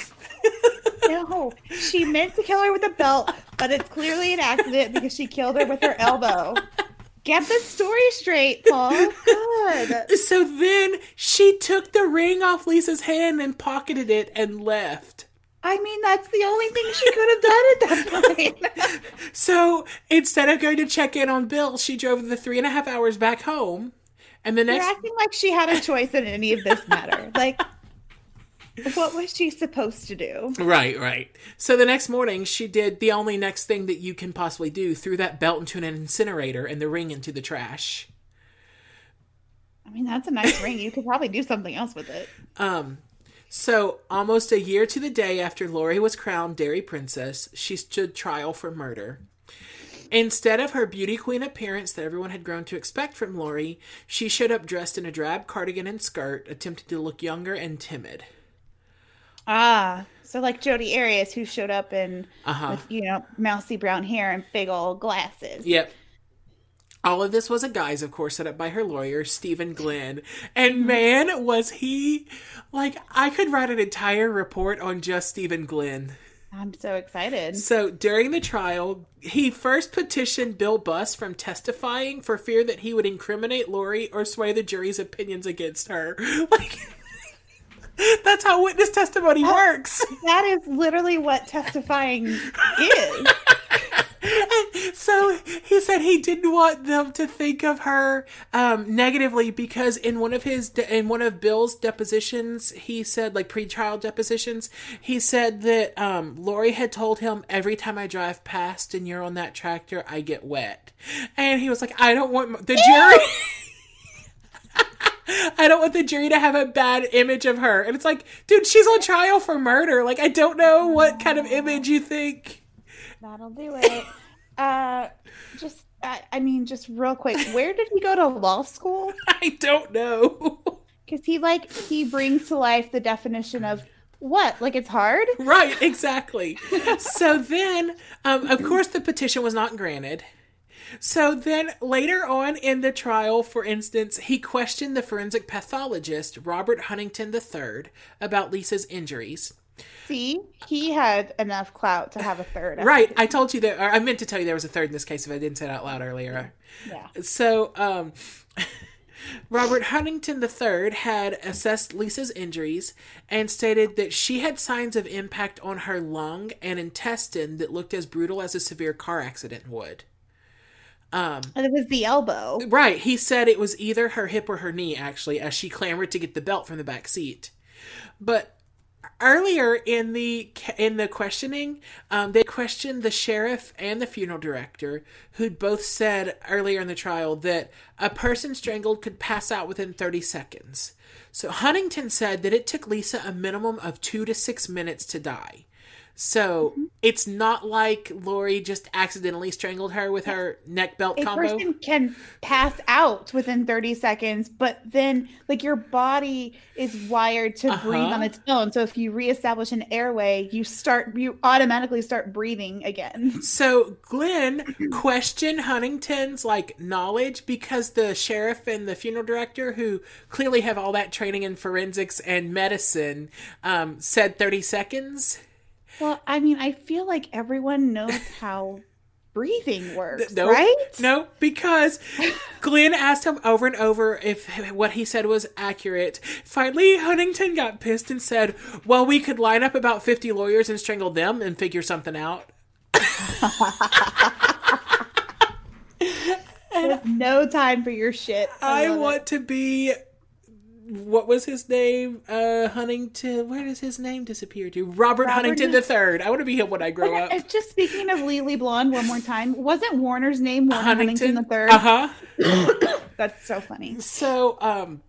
C: No, she meant to kill her with a belt, but it's clearly an accident because she killed her with her elbow. Get the story straight, Paul. Good. <laughs>
B: So then she took the ring off Lisa's hand and pocketed it and left.
C: I mean, that's the only thing she could have done at that point. <laughs>
B: So instead of going to check in on Bill, she drove the three and a half hours back home. And the
C: You're acting like she had a choice in any of this matter. Like, what was she supposed to do?
B: Right, right. So the next morning, she did the only next thing that you can possibly do threw that belt into an incinerator and the ring into the trash.
C: I mean, that's a nice <laughs> ring. You could probably do something else with it.
B: Um, so almost a year to the day after Lori was crowned Dairy Princess, she stood trial for murder. Instead of her beauty queen appearance that everyone had grown to expect from Lori, she showed up dressed in a drab cardigan and skirt, attempting to look younger and timid.
C: Ah, so like Jodi Arias, who showed up in
B: Uh-huh.
C: with you know mousy brown hair and big old glasses.
B: Yep. All of this was a guise, of course, set up by her lawyer, Stephen Glenn. And man, was he like, I could write an entire report on just Stephen Glenn.
C: I'm so excited.
B: So during the trial, he first petitioned Bill Buss from testifying for fear that he would incriminate Lori or sway the jury's opinions against her. <laughs> Like, <laughs> that's how witness testimony works.
C: That is literally what testifying is. <laughs>
B: so he said he didn't want them to think of her um, negatively because in one of his de- in one of Bill's depositions, he said like pre-trial depositions, he said that um, Lori had told him every time I drive past and you're on that tractor, I get wet, and he was like, I don't want the jury. <laughs> I don't want the jury to have a bad image of her. And it's like, dude, she's on trial for murder. Like, I don't know what kind of image you think.
C: That'll do it. Uh, just I, I mean, just real quick, where did he go to law school? <laughs>
B: I don't know.
C: Because he like he brings to life the definition of what? Like it's hard?
B: right, exactly. so then, um, of course, the petition was not granted. So then later on in the trial, for instance, he questioned the forensic pathologist, Robert Huntington III, about Lisa's injuries.
C: See, he had enough clout to have a third.
B: Right, I told you that, or I meant to tell you there was a third in this case if I didn't say it out loud earlier.
C: Yeah.
B: So, um, <laughs> Robert Huntington III had assessed Lisa's injuries and stated that she had signs of impact on her lung and intestine that looked as brutal as a severe car accident would.
C: And it was the elbow.
B: Right, he said it was either her hip or her knee, actually, as she clambered to get the belt from the back seat. But earlier in the in the questioning, um, they questioned the sheriff and the funeral director, who'd both said earlier in the trial that a person strangled could pass out within thirty seconds. So Huntington said that it took Lisa a minimum of two to six minutes to die. So it's not like Lori just accidentally strangled her with her neck belt
C: A
B: combo.
C: person can pass out within 30 seconds, but then like your body is wired to breathe
B: Uh-huh.
C: on its own. So if you reestablish an airway, you start you automatically start breathing again. <laughs>
B: So Glenn questioned Huntington's like knowledge because the sheriff and the funeral director, who clearly have all that training in forensics and medicine, um, said thirty seconds.
C: Well, I mean, I feel like everyone knows how breathing <laughs> works,
B: No,
C: right?
B: no, because Glenn asked him over and over if what he said was accurate. Finally, Huntington got pissed and said, "Well, we could line up about fifty lawyers and strangle them and figure something out." <laughs>
C: There's no time for your shit.
B: I
C: it.
B: want to be. What was his name? Uh, Huntington. Where does his name disappear to? Robert,
C: Robert
B: Huntington
C: Hun-
B: the Third. I want to be him when I grow up.
C: Just speaking of Legally Blonde one more time, wasn't Warner's name Warner Huntington, the third?
B: Uh huh. <coughs>
C: That's so funny.
B: So, um,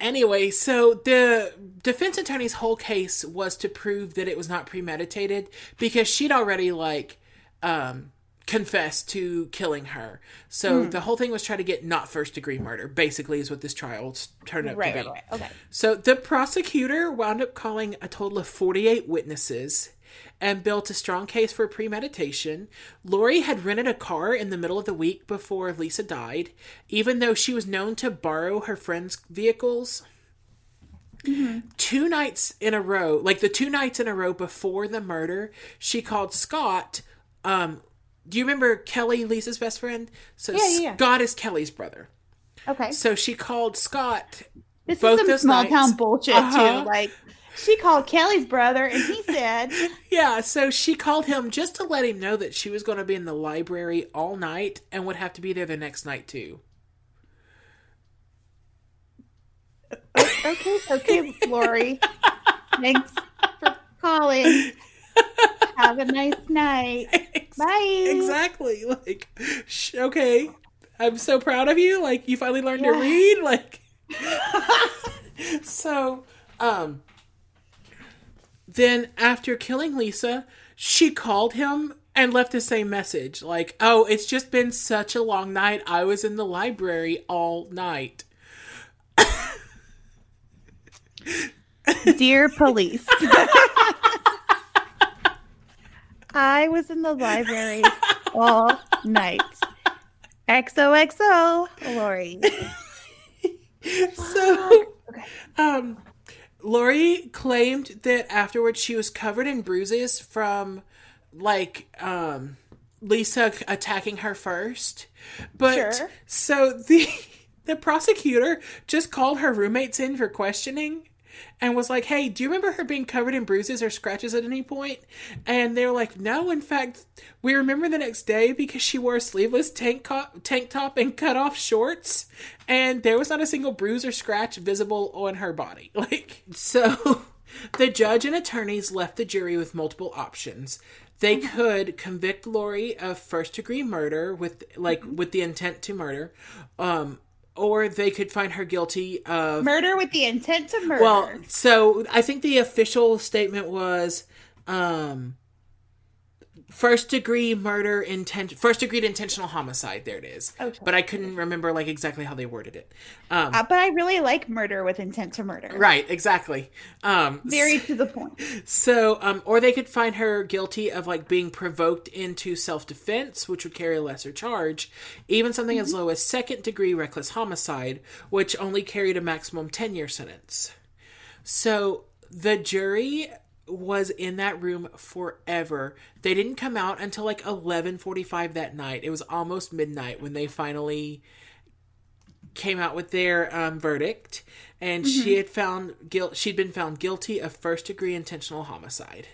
B: anyway, so the defense attorney's whole case was to prove that it was not premeditated because she'd already like, um, confessed to killing her. So
C: Hmm.
B: the whole thing was trying to get not first degree murder. Basically, is what this trial turned out
C: Right,
B: to be.
C: right. Okay.
B: So the prosecutor wound up calling a total of 48 witnesses and built a strong case for premeditation. Lori had rented a car in the middle of the week before Lisa died, even though she was known to borrow her friends' vehicles. Two nights in a row, like the two nights in a row before the murder, she called Scott, um, do you remember Kelly, Lisa's best friend? So
C: Yeah, yeah, yeah.
B: Scott is Kelly's brother.
C: Okay.
B: So she called Scott.
C: This is some small
B: nights-
C: town bullshit
B: Uh-huh.
C: too. Like she called Kelly's brother and he said, <laughs>
B: Yeah, so she called him just to let him know that she was going to be in the library all night and would have to be there the next night too.
C: "Okay, okay, Lori, thanks for calling. <laughs> Have a nice night. Bye."
B: Exactly. <laughs> Like, sh- okay, I'm so proud of you. Like, you finally learned to read. Like, <laughs> <laughs> so, um, then after killing Lisa, she called him and left the same message. Like, oh, it's just been such a long night. I was in the library all night.
C: Dear police. I was in the library all night. XOXO, Lori.
B: So,
C: Okay.
B: um, Lori claimed that afterwards she was covered in bruises from, like, um, Lisa attacking her first. But
C: Sure.
B: so the <laughs> the prosecutor just called her roommates in for questioning and was like, "Hey, do you remember her being covered in bruises or scratches at any point?" And they were like, "No, in fact, we remember the next day because she wore a sleeveless tank co- tank top and cut off shorts, and there was not a single bruise or scratch visible on her body." <laughs> Like, so the judge and attorneys left the jury with multiple options. They could convict Lori of first degree murder with like with the intent to murder, um, or they could find her guilty of
C: Murder with the intent to murder.
B: well, so I think the official statement was um first degree murder intent first degree intentional homicide there it is
C: Okay.
B: but i couldn't remember like exactly how they worded it um
C: Uh, but I really like murder with intent to murder.
B: right exactly um
C: Very to the point.
B: so um or they could find her guilty of like being provoked into self-defense which would carry a lesser charge even something as low as second degree reckless homicide which only carried a maximum 10 year sentence so the jury was in that room forever. They didn't come out until like 11:45 that night. It was almost midnight when they finally came out with their um, verdict and she had found guilt she'd been found guilty of first degree intentional homicide.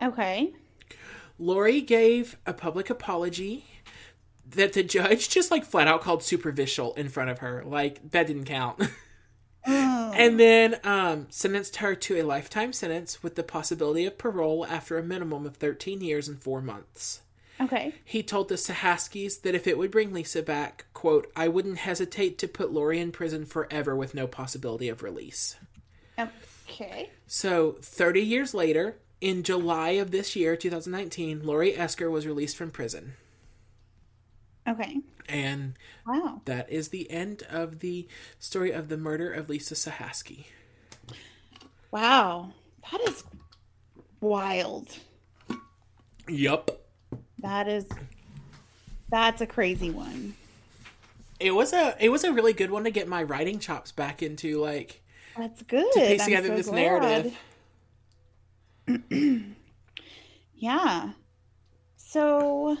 C: Okay.
B: Lori gave a public apology that the judge just like flat out called superficial in front of her. Like that didn't count. <laughs>
C: Oh.
B: and then um, sentenced her to a lifetime sentence with the possibility of parole after a minimum of 13 years and four months.
C: Okay.
B: He told the Cihaskis that if it would bring Lisa back, quote, I wouldn't hesitate to put Lori in prison forever with no possibility of release.
C: Okay.
B: So, 30 years later, in July of this year, 2019, Lori Esker was released from prison.
C: Okay.
B: And
C: Wow.
B: that is the end of the story of the murder of Lisa Cihaski.
C: Wow. That is wild.
B: Yup.
C: That is that's a crazy one.
B: It was a it was a really good one to get my writing chops back into like
C: That's good.
B: to piece together
C: so
B: this
C: glad.
B: narrative. <clears throat>
C: Yeah. So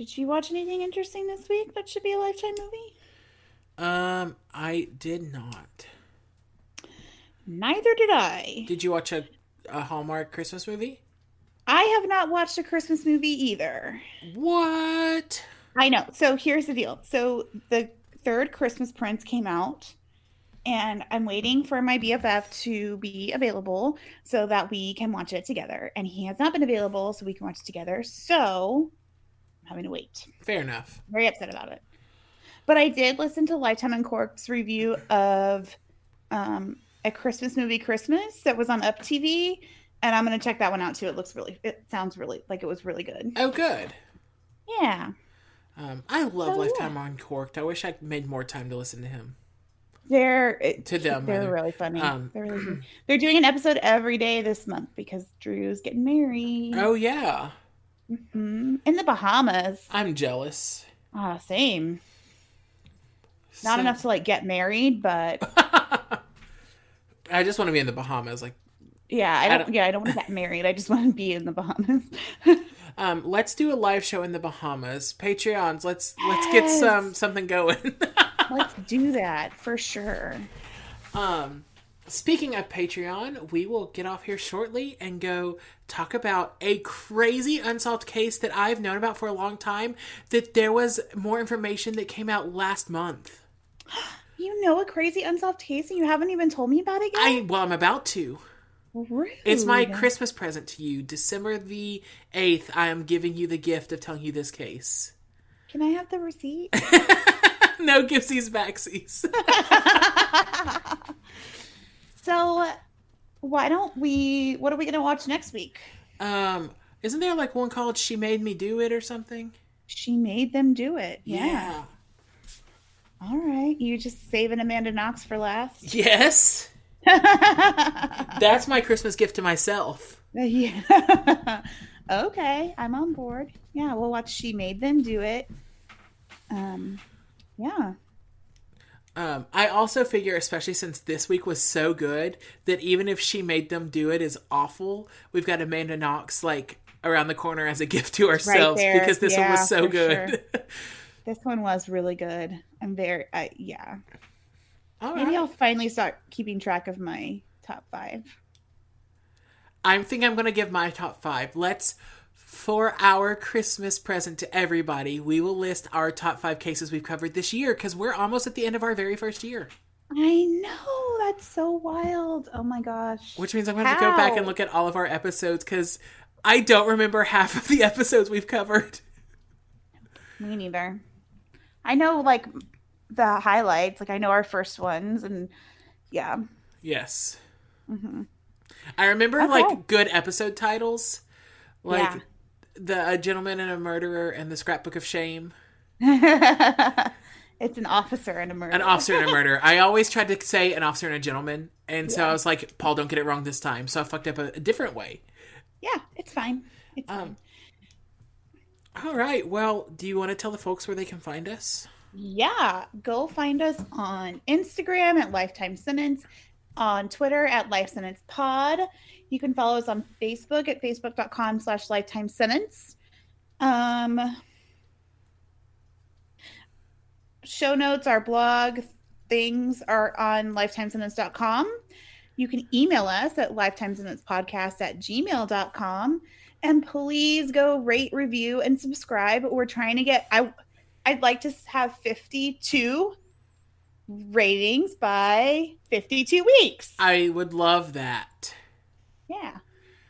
C: did you watch anything interesting this week that should be a lifetime movie?
B: Um, I did not.
C: Neither did I.
B: Did you watch a, a Hallmark Christmas movie?
C: I have not watched a Christmas movie either.
B: What?
C: I know. So here's the deal. So the third Christmas Prince came out, and I'm waiting for my BFF to be available so that we can watch it together. And he has not been available, so we can watch it together. So having to wait.
B: Fair enough.
C: Very upset about it. But I did listen to Lifetime Uncorked's review of um, a Christmas movie, Christmas, that was on Up TV. And I'm going to check that one out too. It looks really, it sounds really like it was really good.
B: Oh, good.
C: Yeah.
B: Um, I love
C: Oh,
B: Lifetime Uncorked. I wish I made more time to listen to him.
C: They're
B: To them,
C: They're really funny.
B: Um,
C: they're really <clears throat> funny. They're doing an episode every day this month because Drew's getting married
B: Oh yeah,
C: Mhm. in the Bahamas.
B: I'm jealous.
C: Ah, same. Not enough to like get married, but <laughs>
B: I just want to be in the Bahamas. Like
C: yeah, I
B: I
C: don't,
B: don't-
C: Yeah, I don't want to get married. I just want to be in the Bahamas. <laughs>
B: Um, let's do a live show in the Bahamas. Patreons, let's let's get some something going. <laughs>
C: Let's do that for sure.
B: um, speaking of Patreon, we will get off here shortly and go talk about a crazy unsolved case that I've known about for a long time. That there was more information that came out last month. <gasps>
C: You know a crazy unsolved case and you haven't even told me about it yet?
B: I well, I'm about to.
C: Rude.
B: It's my Christmas present to you. December the 8th, I am giving you the gift of telling you this case.
C: Can I have the receipt? <laughs>
B: no giftsies backsies. <laughs>
C: so, why don't we? What are we going to watch next week?
B: um, isn't there like one called She Made Me Do It or something?
C: She made them do it. Yeah. All right. You just saving Amanda Knox for last?
B: Yes. <laughs> That's my Christmas gift to myself.
C: yeah. <laughs> okay. I'm on board. Yeah. We'll watch She Made Them Do It. Um, yeah.
B: Um, I also figure, especially since this week was so good, that even if She Made Them Do It is awful, we've got Amanda Knox like around the corner as a gift to ourselves
C: there.
B: because this one was so good. <laughs>
C: This one was really good. I'm very, uh, yeah.
B: All
C: Maybe
B: right.
C: I'll finally start keeping track of my top five.
B: I think I'm going to give my top five. Let's, for our Christmas present to everybody, we will list our top five cases we've covered this year because we're almost at the end of our very first year.
C: I know. That's so wild. Oh my gosh.
B: Which means I'm going to go back and look at all of our episodes because I don't remember half of the <laughs> episodes we've covered.
C: Me neither. I know like the highlights. Like I know our first ones, and yeah,
B: Yes. I remember
C: Mm-hmm. Okay.
B: like good episode titles, like
C: Yeah.
B: The a gentleman and a murderer and the scrapbook of shame, <laughs>
C: it's an officer and a murder.
B: an officer and a murderer. <laughs> I always tried to say an officer and a gentleman, and so I was like, Paul, don't get it wrong this time. So I fucked up a, a different way.
C: Yeah, it's fine. It's fine.
B: Um, all right. Well, do you want to tell the folks where they can find us?
C: Yeah, go find us on Instagram at Lifetime Sentence, on Twitter at Life Sentence Pod. You can follow us on Facebook at facebook.com slash lifetime sentence. Um, show notes, our blog things are on lifetimesentence.com. You can email us at lifetimesentencepodcast at gmail.com. And please go rate, review, and subscribe. We're trying to get I I'd like to have 52 ratings by 52 weeks.
B: I would love that.
C: Yeah.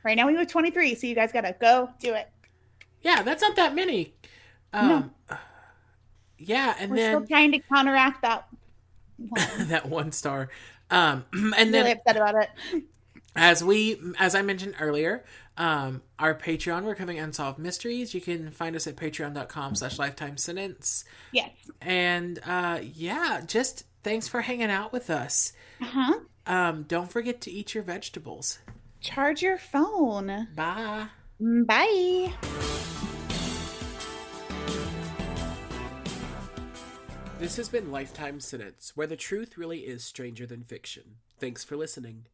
C: Right now we have 23, so you guys got to go do it.
B: Yeah, that's not that many. Um, Yeah, and
C: We're
B: then
C: still trying to counteract that. <laughs> one.
B: that one star. Um, <clears throat> and
C: really
B: then
C: upset about it.
B: as we as i mentioned earlier um our patreon we're covering unsolved mysteries you can find us at patreon.com slash lifetime sentence
C: Yes.
B: and uh yeah just thanks for hanging out with us
C: Uh-huh.
B: um don't forget to eat your vegetables
C: Charge your phone.
B: bye mm,
C: Bye.
B: this has been lifetime sentence where the truth really is stranger than fiction thanks for listening